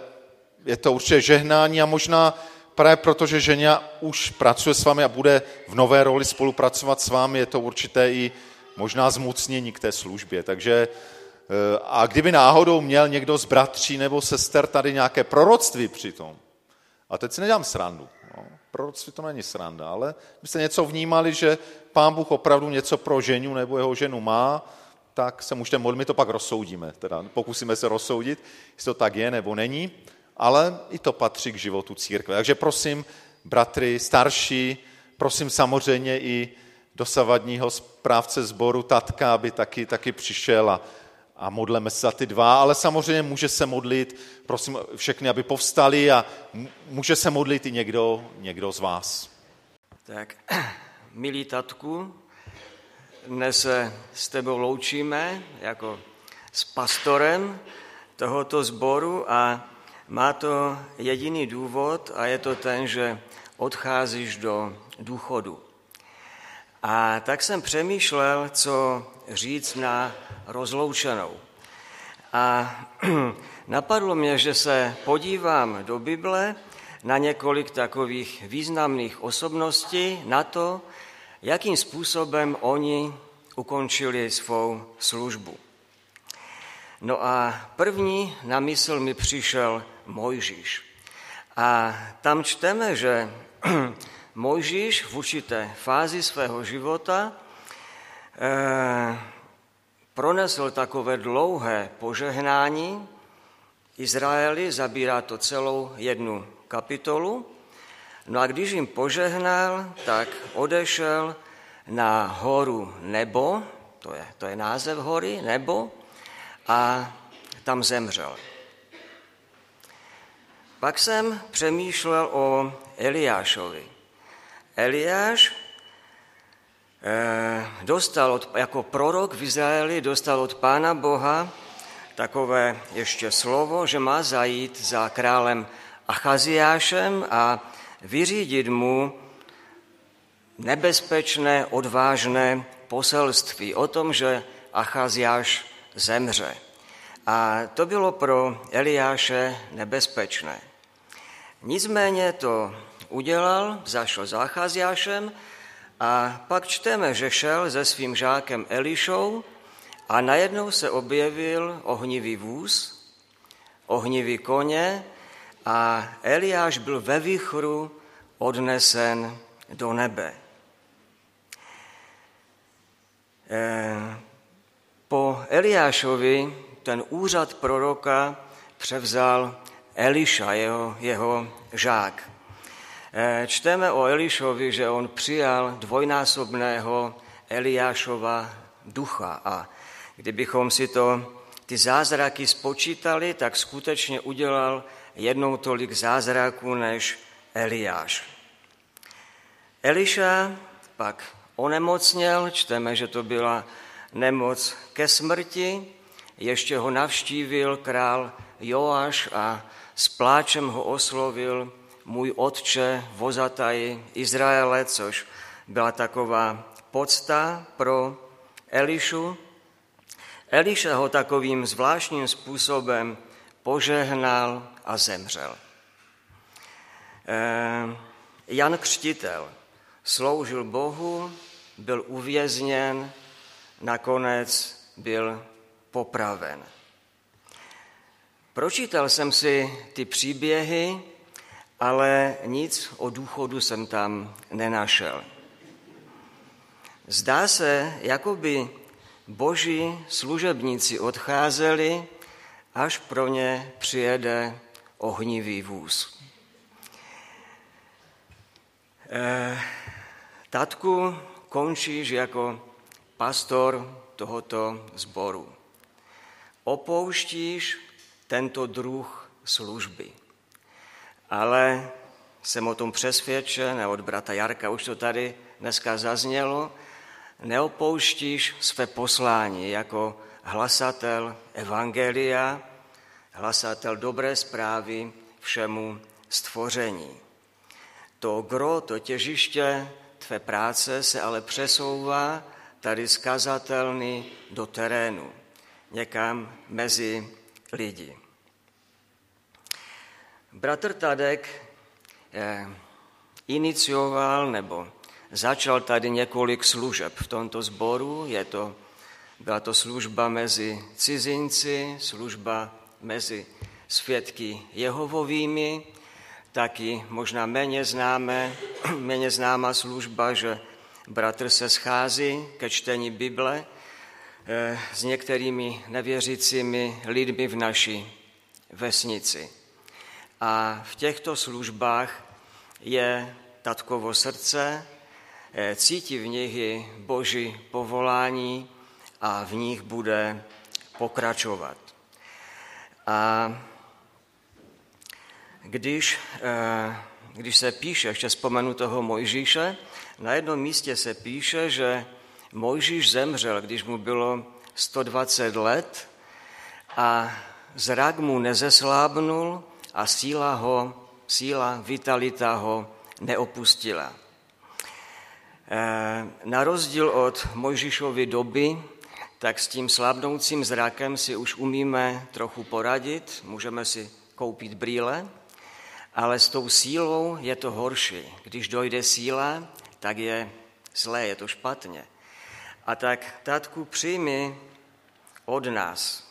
je to určitě žehnání a možná právě proto, že žena už pracuje s vámi a bude v nové roli spolupracovat s vámi, je to určité i možná zmocnění k té službě. Takže eh, a kdyby náhodou měl někdo z bratří nebo sester tady nějaké proroctví přitom, a teď si nedělám srandu, no, proroctví to není sranda, ale byste něco vnímali, že pán Bůh opravdu něco pro ženu nebo jeho ženu má, tak se můžete modlit, my to pak rozsoudíme, teda pokusíme se rozsoudit, jestli to tak je nebo není, ale i to patří k životu církve. Takže prosím, bratry starší, prosím samozřejmě i dosavadního správce sboru Tatka, aby taky, taky přišel a, a modleme se za ty dva, ale samozřejmě může se modlit, prosím všechny, aby povstali a může se modlit i někdo, někdo z vás. Tak, milí tatku, dnes se s tebou loučíme jako s pastorem tohoto sboru a má to jediný důvod a je to ten, že odcházíš do důchodu. A tak jsem přemýšlel, co říct na rozloučenou. A napadlo mě, že se podívám do Bible na několik takových významných osobností, na to, jakým způsobem oni ukončili svou službu. No a první na mysl mi přišel Mojžíš. A tam čteme, že Mojžíš v určité fázi svého života eh, pronesl takové dlouhé požehnání Izraeli, zabírá to celou jednu kapitolu. No a když jim požehnal, tak odešel na horu Nebo, to je, to je název hory, Nebo, a tam zemřel. Pak jsem přemýšlel o Eliášovi. Eliáš eh, dostal od, jako prorok v Izraeli, dostal od Pána Boha takové ještě slovo, že má zajít za králem Achaziášem a vyřídit mu nebezpečné, odvážné poselství o tom, že Achaziáš zemře. A to bylo pro Eliáše nebezpečné. Nicméně to udělal, zašel za Achaziášem a pak čteme, že šel se svým žákem Elišou a najednou se objevil ohnivý vůz, ohnivý koně a Eliáš byl ve výchru odnesen do nebe. Eh, po Eliášovi ten úřad proroka převzal Eliša, jeho, jeho žák. Eh, čteme o Elišovi, že on přijal dvojnásobného Eliášova ducha a kdybychom si to, ty zázraky spočítali, tak skutečně udělal jednou tolik zázraků než Eliáš. Eliša pak onemocněl, čteme, že to byla nemoc ke smrti, ještě ho navštívil král Joáš a s pláčem ho oslovil můj otče vozataji Izraele, což byla taková podsta pro Elišu. Eliša ho takovým zvláštním způsobem požehnal a zemřel. Eh, Jan Křtitel sloužil Bohu, byl uvězněn, nakonec byl popraven. Pročítal jsem si ty příběhy, ale nic o důchodu jsem tam nenašel. Zdá se, jako by boží služebníci odcházeli, až pro ně přijede ohnivý vůz. E, tatku, končíš jako pastor tohoto sboru. Opouštíš tento druh služby. Ale jsem o tom přesvědčen, a od brata Jarka už to tady dneska zaznělo, neopouštíš své poslání jako hlasatel evangelia, hlasatel dobré zprávy všemu stvoření. To gro, to těžiště tvé práce se ale přesouvá tady skazatelný do terénu, někam mezi lidi. Bratr Tadek eh, inicioval nebo začal tady několik služeb v tomto sboru. Je to, byla to služba mezi cizinci, služba mezi svědky Jehovovými, taky možná méně, známe, méně známá služba, že bratr se schází ke čtení Bible eh, s některými nevěřícími lidmi v naší vesnici. A v těchto službách je tatkovo srdce, eh, cítí v nich i boží povolání a v nich bude pokračovat. A když, eh, když se píše, ještě vzpomenu toho Mojžíše, na jednom místě se píše, že Mojžíš zemřel, když mu bylo 120 let a zrak mu nezeslábnul a síla ho, síla, vitalita ho neopustila. Eh, na rozdíl od Mojžíšovy doby, tak s tím slábnoucím zrakem si už umíme trochu poradit, můžeme si koupit brýle, ale s tou sílou je to horší. Když dojde síla, tak je zlé, je to špatně. A tak, tatku, přijmi od nás,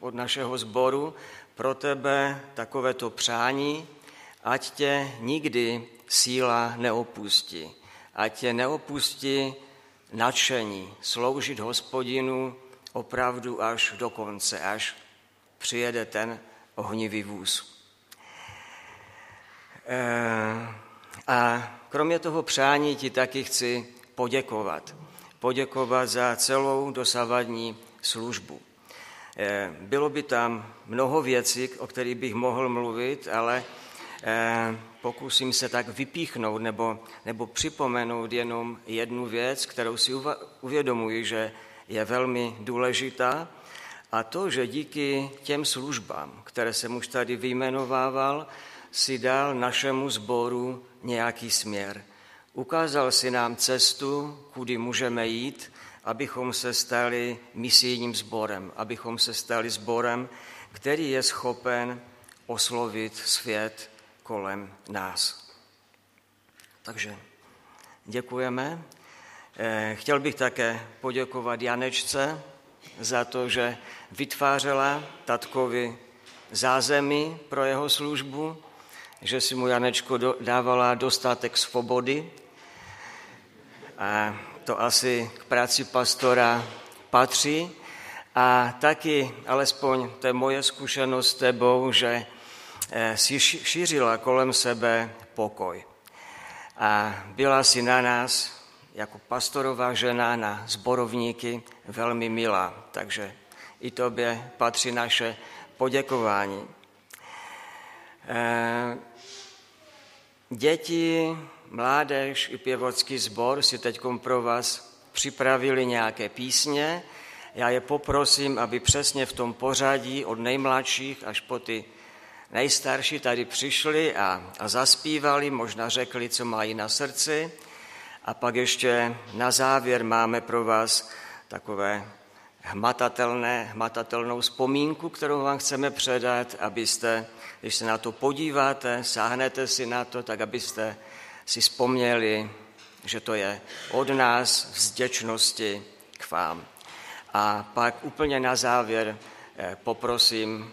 od našeho sboru, pro tebe takovéto přání, ať tě nikdy síla neopustí, ať tě neopustí nadšení sloužit hospodinu opravdu až do konce, až přijede ten ohnivý vůz. E, a kromě toho přání ti taky chci poděkovat. Poděkovat za celou dosavadní službu. Eh, bylo by tam mnoho věcí, o kterých bych mohl mluvit, ale eh, pokusím se tak vypíchnout nebo, nebo připomenout jenom jednu věc, kterou si uvědomuji, že je velmi důležitá, a to, že díky těm službám, které jsem už tady vyjmenovával, si dal našemu sboru nějaký směr. Ukázal si nám cestu, kudy můžeme jít, abychom se stali misijním sborem, abychom se stali sborem, který je schopen oslovit svět kolem nás. Takže děkujeme. Eh, chtěl bych také poděkovat Janečce za to, že vytvářela tatkovi zázemí pro jeho službu, že si mu Janečko dávala dostatek svobody. A to asi k práci pastora patří. A taky, alespoň to je moje zkušenost s tebou, že eh, si šířila kolem sebe pokoj. A byla si na nás jako pastorová žena, na zborovníky velmi milá. Takže i tobě patří naše poděkování. Eh, děti mládež i pěvocký sbor si teď pro vás připravili nějaké písně. Já je poprosím, aby přesně v tom pořadí od nejmladších až po ty nejstarší tady přišli a, a zaspívali, možná řekli, co mají na srdci. A pak ještě na závěr máme pro vás takové hmatatelné, hmatatelnou vzpomínku, kterou vám chceme předat, abyste, když se na to podíváte, sáhnete si na to, tak abyste si vzpomněli, že to je od nás vzděčnosti k vám. A pak úplně na závěr eh, poprosím,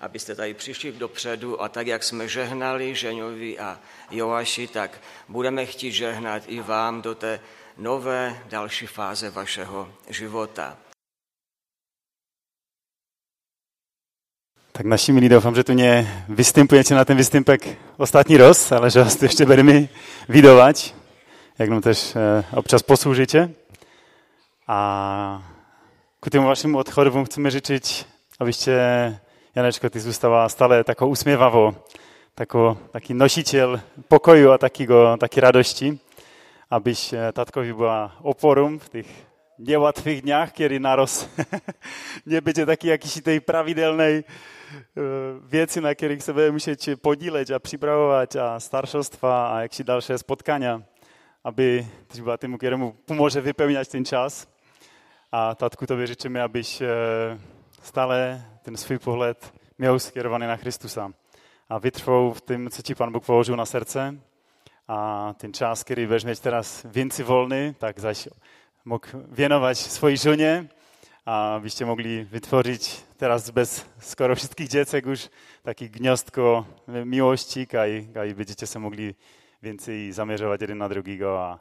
abyste tady přišli dopředu a tak, jak jsme žehnali Žeňovi a Joaši, tak budeme chtít žehnat i vám do té nové další fáze vašeho života. Tak naši milí, doufám, že tu nie vystępujete na ten vystępek ostatní roz, ale že vás tu ještě budeme vidovat, jak nám tež eh, občas posloužíte. A ku tomu vašemu odchodu vám chceme říct, abyste, Janečko, ty zůstává stále takovou usměvavou, tako, taký nositel pokoju a takýgo, taky radosti, abyś eh, tatkovi byla oporum v těch nełatwych dniach, kiedy naroz nie będzie takiej jakiejś tej pravidelnej eh, věci, na kterých se bude muset podílet a připravovat a staršostva a jakší další spotkania, aby teď byla týmu, kterému pomůže vypełniać ten čas. A tatku to vyřečeme, abyś eh, stále ten svůj pohled měl skierovaný na Christusa. A vytrvou v tom, co ti Pan Bůh položil na srdce. A ten čas, který budeš teraz věnci volný, tak zaś mohl věnovat svoji ženě a byste mogli vytvořit teraz bez skoro všetkých děcek už taký gniazdko miłości, kaj, kaj będziecie se mogli więcej zaměřovat jeden na druhýho a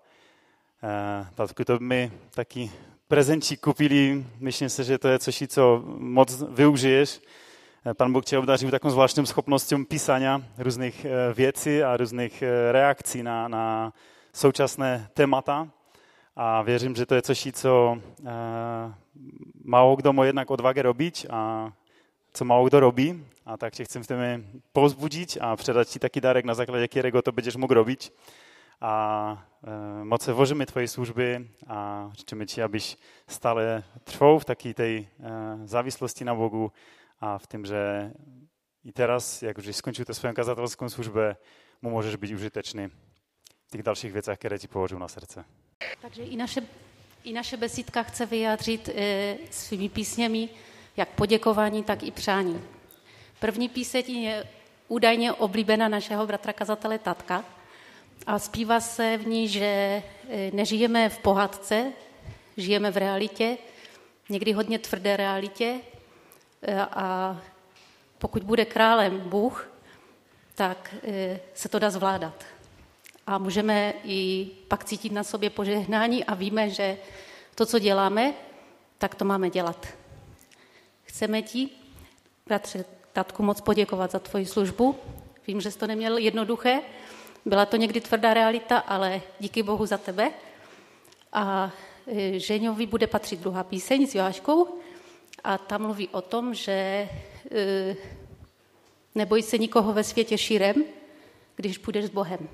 e, tatku to my taky prezencik kupili, myslím si, že to je coś, co moc využiješ. Pan Bůh tě obdařil takovou zvláštním schopností písania různých e, věcí a různých e, reakcí na, na současné témata. A věřím, že to je coś, co mało kdo má jednak odwagę robić, a co mało kdo robí. A tak tě chcem v tebe pozbudit a předat ti taky darek, na základě kterého to budeš mohl robiť. A e, moc se vožíme tvoje služby a říkáme ti, abyš stále trval v taky tej e, závislosti na Bogu a v tom, že i teraz, jak už skončíte svou kazatelskou službě, mu můžeš být užitečný v těch dalších věcech, které ti połožil na srdce. Takže i naše, i naše besídka chce vyjádřit e, svými písněmi jak poděkování, tak i přání. První píseň je údajně oblíbená našeho bratra kazatele Tatka a zpívá se v ní, že e, nežijeme v pohádce, žijeme v realitě, někdy hodně tvrdé realitě e, a pokud bude králem Bůh, tak se to dá zvládat. A můžeme i pak cítit na sobě požehnání a víme, že to, co děláme, tak to máme dělat. Chceme ti, bratře Tatku, moc poděkovat za tvoji službu. Vím, že jsi to neměl jednoduché, byla to někdy tvrdá realita, ale díky Bohu za tebe. A e, Ženiovi bude patřit druhá píseň s Joáškou a tam mluví o tom, že e, neboj se nikoho ve světě šírem, když půjdeš s Bohem.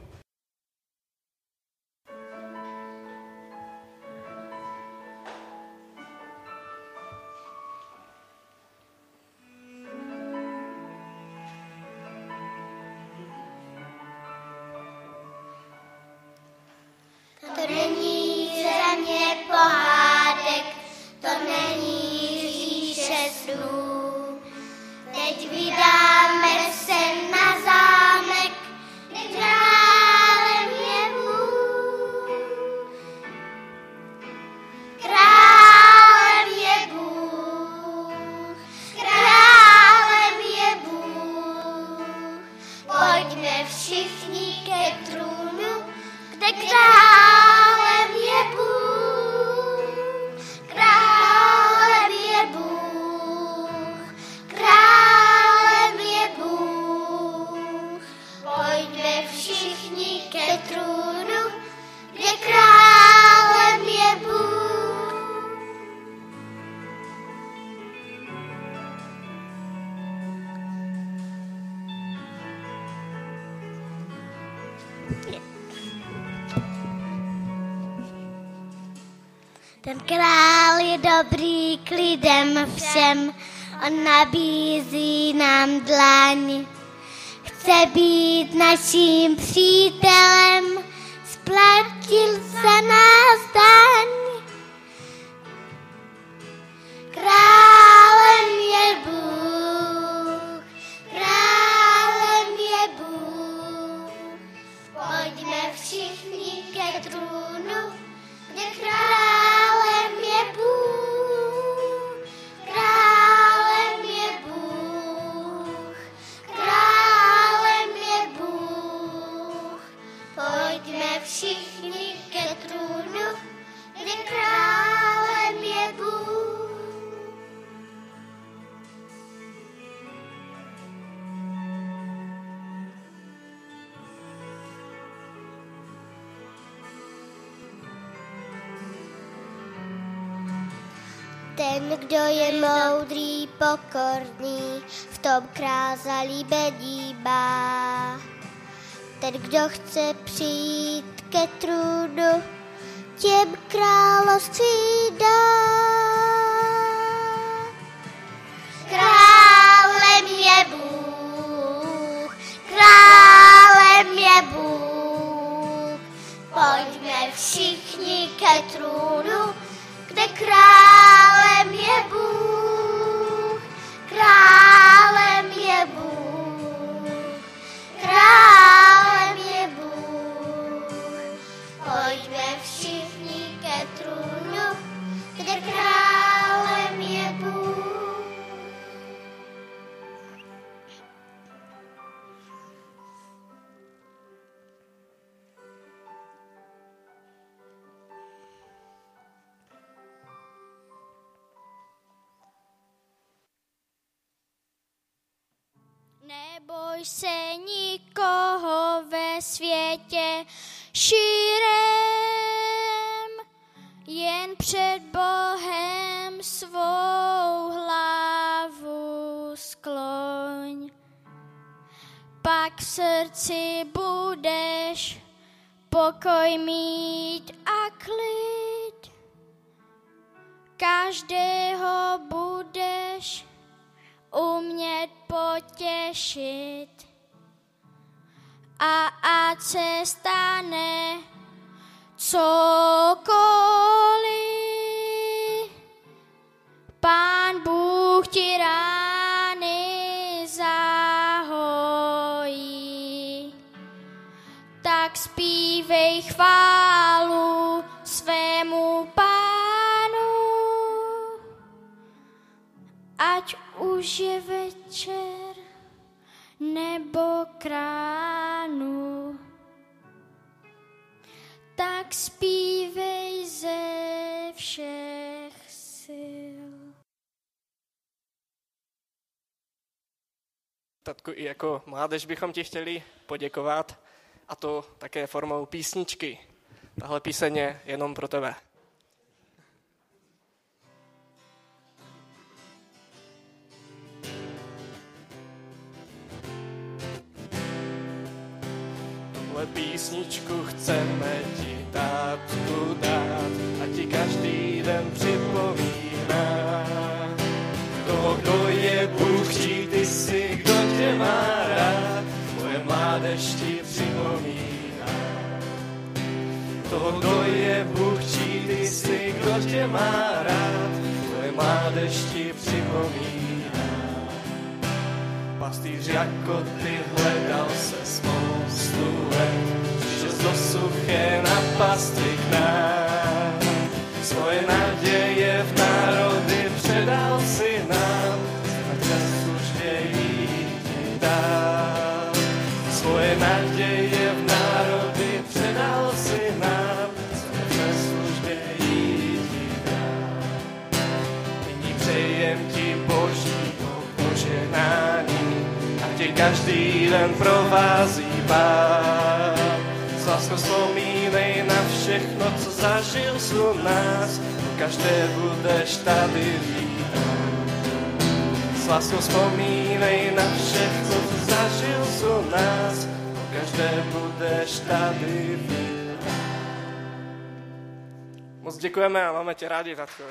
Všem, on nabízí nám dlaň. Chce být naším přítelem, chce přijít ke trůnu, těm království srdci budeš pokoj mít a klid. Každého budeš umět potěšit. A ať se stane cokoliv, chválu svému pánu, ať už je večer nebo kránu. Tak zpívej ze všech sil. Tatku, i jako mládež bychom ti chtěli poděkovat, a to také formou písničky. Tahle píseň je jenom pro tebe. Tuhle písničku chceme ti tatku dát a ti každý den připomíná toho, kdo je Bůh, ty jsi, kdo tě má rád, moje mládež ti Toho, kdo je Bůh, čí ty jsi, kdo tě má rád, moje mládež ti připomíná. Pastýř jako ty hledal se spoustu let, přišel do suché na pastvi den provází pán. S láskou vzpomínej na všechno, co zažil u nás, každé budeš tady vítán. S láskou vzpomínej na všechno, co zažil u nás, každé budeš tady vítán. Moc děkujeme a máme tě rádi, Tatko.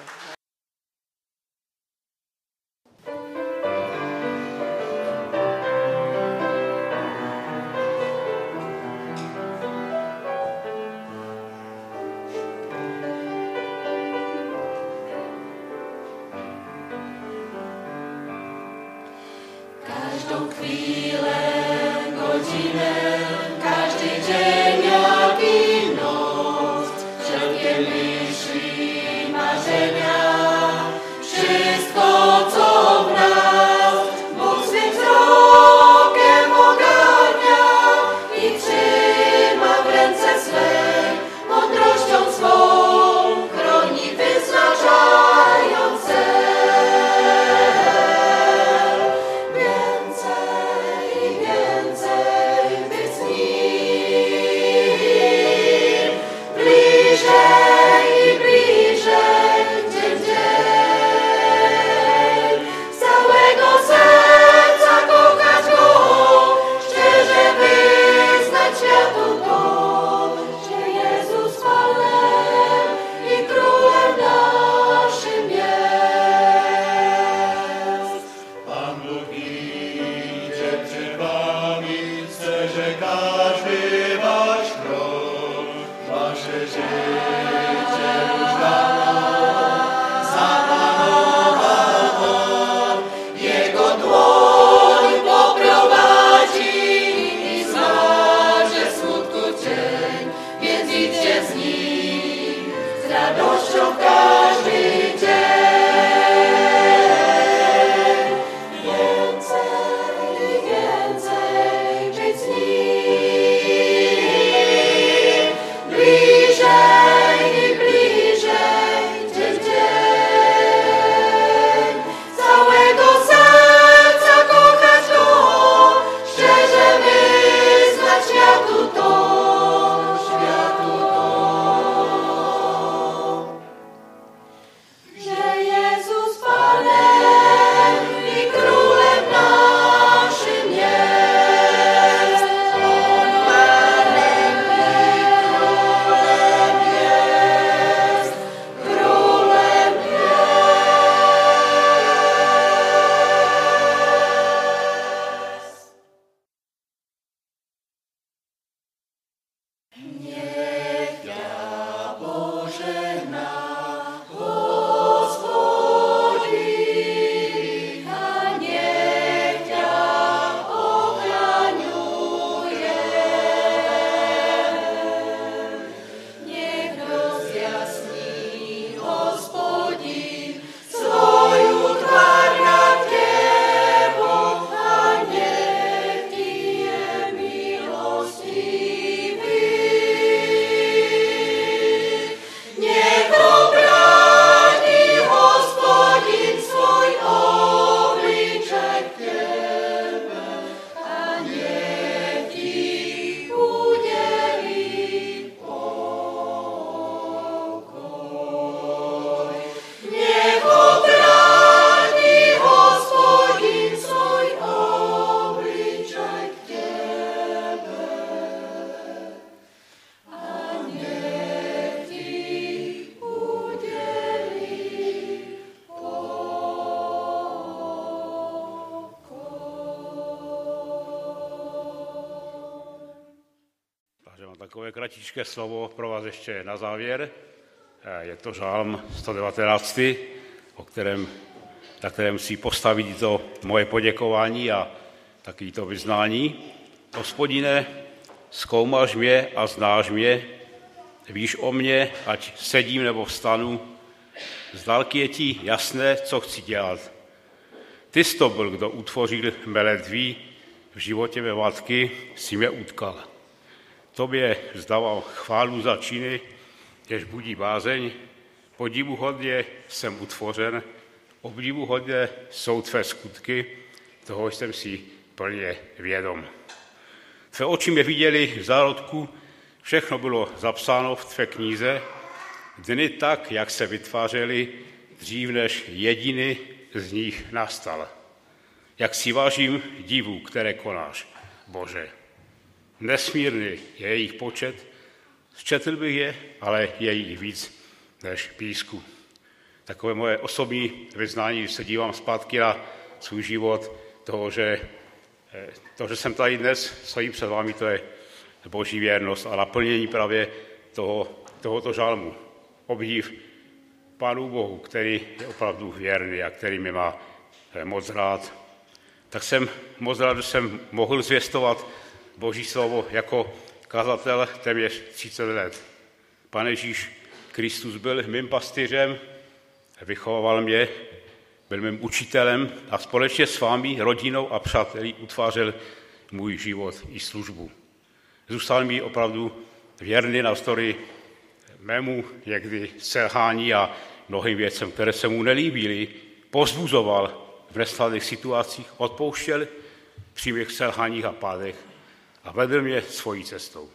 shall kratičké slovo pro vás ještě na závěr. Eh, Je to žálm 119, o kterém, na kterém si postavit to moje poděkování a taky to vyznání. Hospodine, zkoumáš mě a znáš mě, víš o mě, ať sedím nebo vstanu, z dálky je ti jasné, co chci dělat. Ty jsi to byl, kdo utvořil mé v životě ve matky si mě utkal. Tobě vzdával chválu za činy, jež budí bázeň, podivuhodně jsem utvořen, obdivuhodně jsou tvé skutky, toho jsem si plně vědom. Tvé oči mě viděli v zárodku, všechno bylo zapsáno v tvé knize, dny tak, jak se vytvářely, dřív než jediný z nich nastal. Jak si vážím divů, které konáš, Bože. Nesmírný je jejich počet, zčetl bych je, ale je jich víc než písku. Takové moje osobní vyznání, když se dívám zpátky na svůj život, toho, že, eh, to, že jsem tady dnes, stojím před vámi, to je boží věrnost a naplnění právě toho, tohoto žalmu. Obdiv Pánu Bohu, který je opravdu věrný a který mi má eh, moc rád. Tak jsem moc rád, že jsem mohl zvěstovat Boží slovo jako kazatel téměř 30 let. Pane Ježíš Kristus byl mým pastýřem, vychoval mě, byl mým učitelem a společně s vámi, rodinou a přáteli utvářel můj život i službu. Zůstal mi opravdu věrný navzdory mému někdy selhání a mnohým věcem, které se mu nelíbily, pozbuzoval v nesladných situacích, odpouštěl při mých selháních a pádech a vedl mě svojí cestou.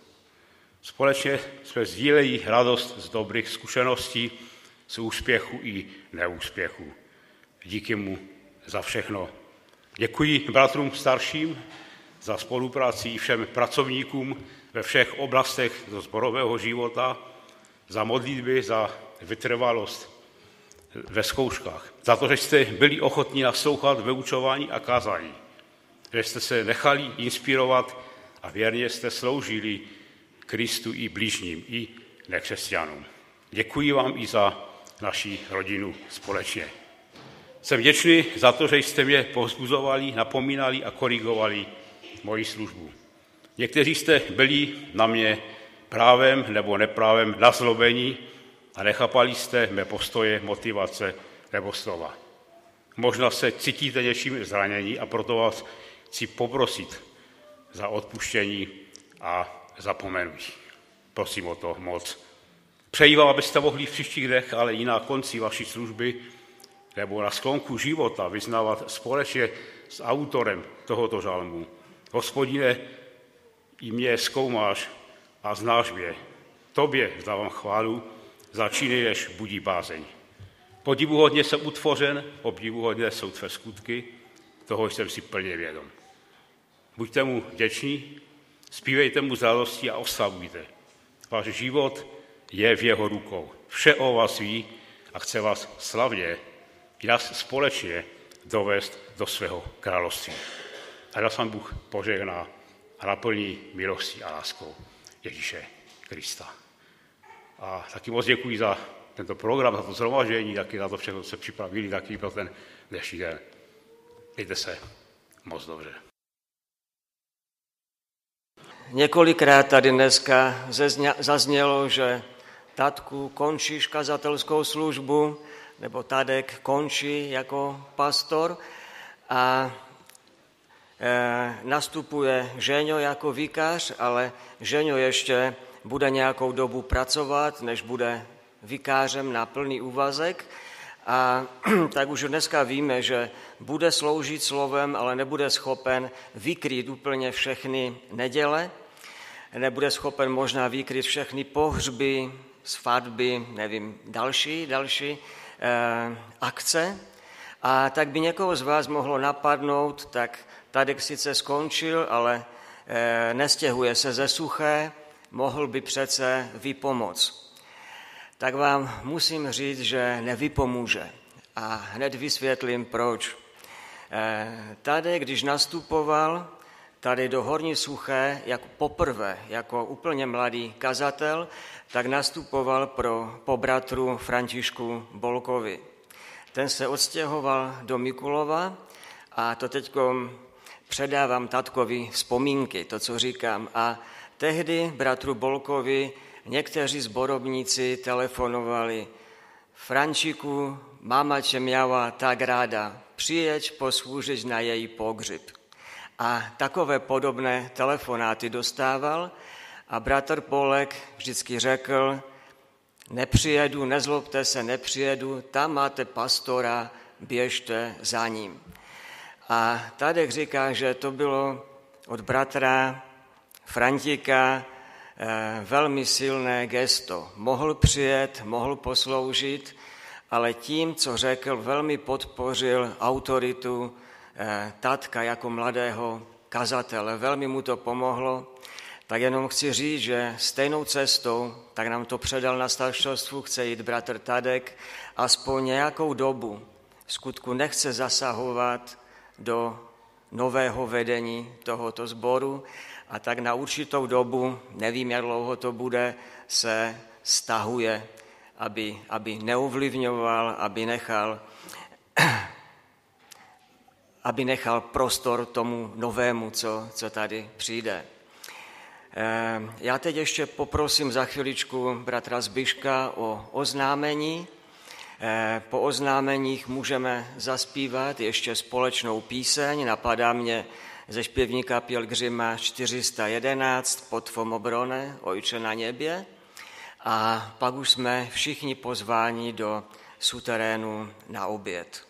Společně jsme sdílejí radost z dobrých zkušeností, z úspěchu i neúspěchu. Díky mu za všechno. Děkuji bratrům starším za spolupráci i všem pracovníkům ve všech oblastech do zborového života, za modlitby, za vytrvalost ve zkouškách, za to, že jste byli ochotní naslouchat vyučování a kázání, že jste se nechali inspirovat a věrně jste sloužili Kristu i blížním, i nekřesťanům. Děkuji vám i za naši rodinu společně. Jsem vděčný za to, že jste mě povzbuzovali, napomínali a korigovali moji službu. Někteří jste byli na mě právem nebo neprávem nazlobení a nechápali jste mé postoje, motivace nebo slova. Možná se cítíte něčím zranění a proto vás chci poprosit za odpuštění a zapomenutí. Prosím o to moc. Přeji vám, abyste mohli v příštích dnech, ale i na konci vaší služby nebo na sklonku života vyznávat společně s autorem tohoto žalmu. Hospodine, i mě zkoumáš a znáš mě. Tobě vzdávám chválu za činy, jež budí bázeň. Podivuhodně jsem utvořen, obdivuhodně jsou tvé skutky, toho jsem si plně vědom. Buďte mu vděční, zpívejte mu z radosti a oslavujte. Váš život je v jeho rukou. Vše o vás ví a chce vás slavně nás společně dovést do svého království. A nás vám Bůh požehná a naplní milostí a láskou Ježíše Krista. A taky moc děkuji za tento program, za to zhromaždění, taky za to všechno, co se připravili, taky pro ten dnešní den. Mějte se moc dobře. Několikrát tady dneska zaznělo, že tatku končíš kazatelskou službu, nebo Tadek končí jako pastor a e, nastupuje Ženio jako vikář, ale Ženio ještě bude nějakou dobu pracovat, než bude vikářem na plný úvazek. A tak už dneska víme, že bude sloužit slovem, ale nebude schopen vykrýt úplně všechny neděle, nebude schopen možná vykrýt všechny pohřby, svatby, nevím, další, další eh, akce. A tak by někoho z vás mohlo napadnout, tak tady sice skončil, ale eh, nestěhuje se ze suché, mohl by přece vypomoc. Tak vám musím říct, že nevypomůže. A hned vysvětlím, proč. Eh, tady, když nastupoval tady do Horní Suché jako poprvé, jako úplně mladý kazatel, tak nastupoval pro pobratru Františku Bolkovi. Ten se odstěhoval do Mikulova a to teď předávám tatkovi vzpomínky, to, co říkám. A tehdy bratru Bolkovi někteří zborobníci telefonovali Františku, mama tě měla tak ráda, přijeď posloužit na její pohřeb. A takové podobné telefonáty dostával a bratr Polek vždycky řekl, nepřijedu, nezlobte se, nepřijedu, tam máte pastora, běžte za ním. A Tadek říká, že to bylo od bratra Frantíka eh, velmi silné gesto. Mohl přijet, mohl posloužit, ale tím, co řekl, velmi podpořil autoritu eh, tatka jako mladého kazatele. Velmi mu to pomohlo tak jenom chci říct, že stejnou cestou, tak nám to předal na staršostvu, chce jít bratr Tadek, aspoň nějakou dobu skutku nechce zasahovat do nového vedení tohoto sboru a tak na určitou dobu, nevím, jak dlouho to bude, se stahuje, aby, aby neuvlivňoval, aby nechal, aby nechal prostor tomu novému, co, co tady přijde. Ehm, já teď ještě poprosím za chviličku bratra Zbyška o oznámení. Ehm, po oznámeních můžeme zaspívat ještě společnou píseň. Napadá mě ze špěvníka Pilgrima 411 pod Fomobrone, Ojče na něbě. A pak už jsme všichni pozváni do suterénu na oběd.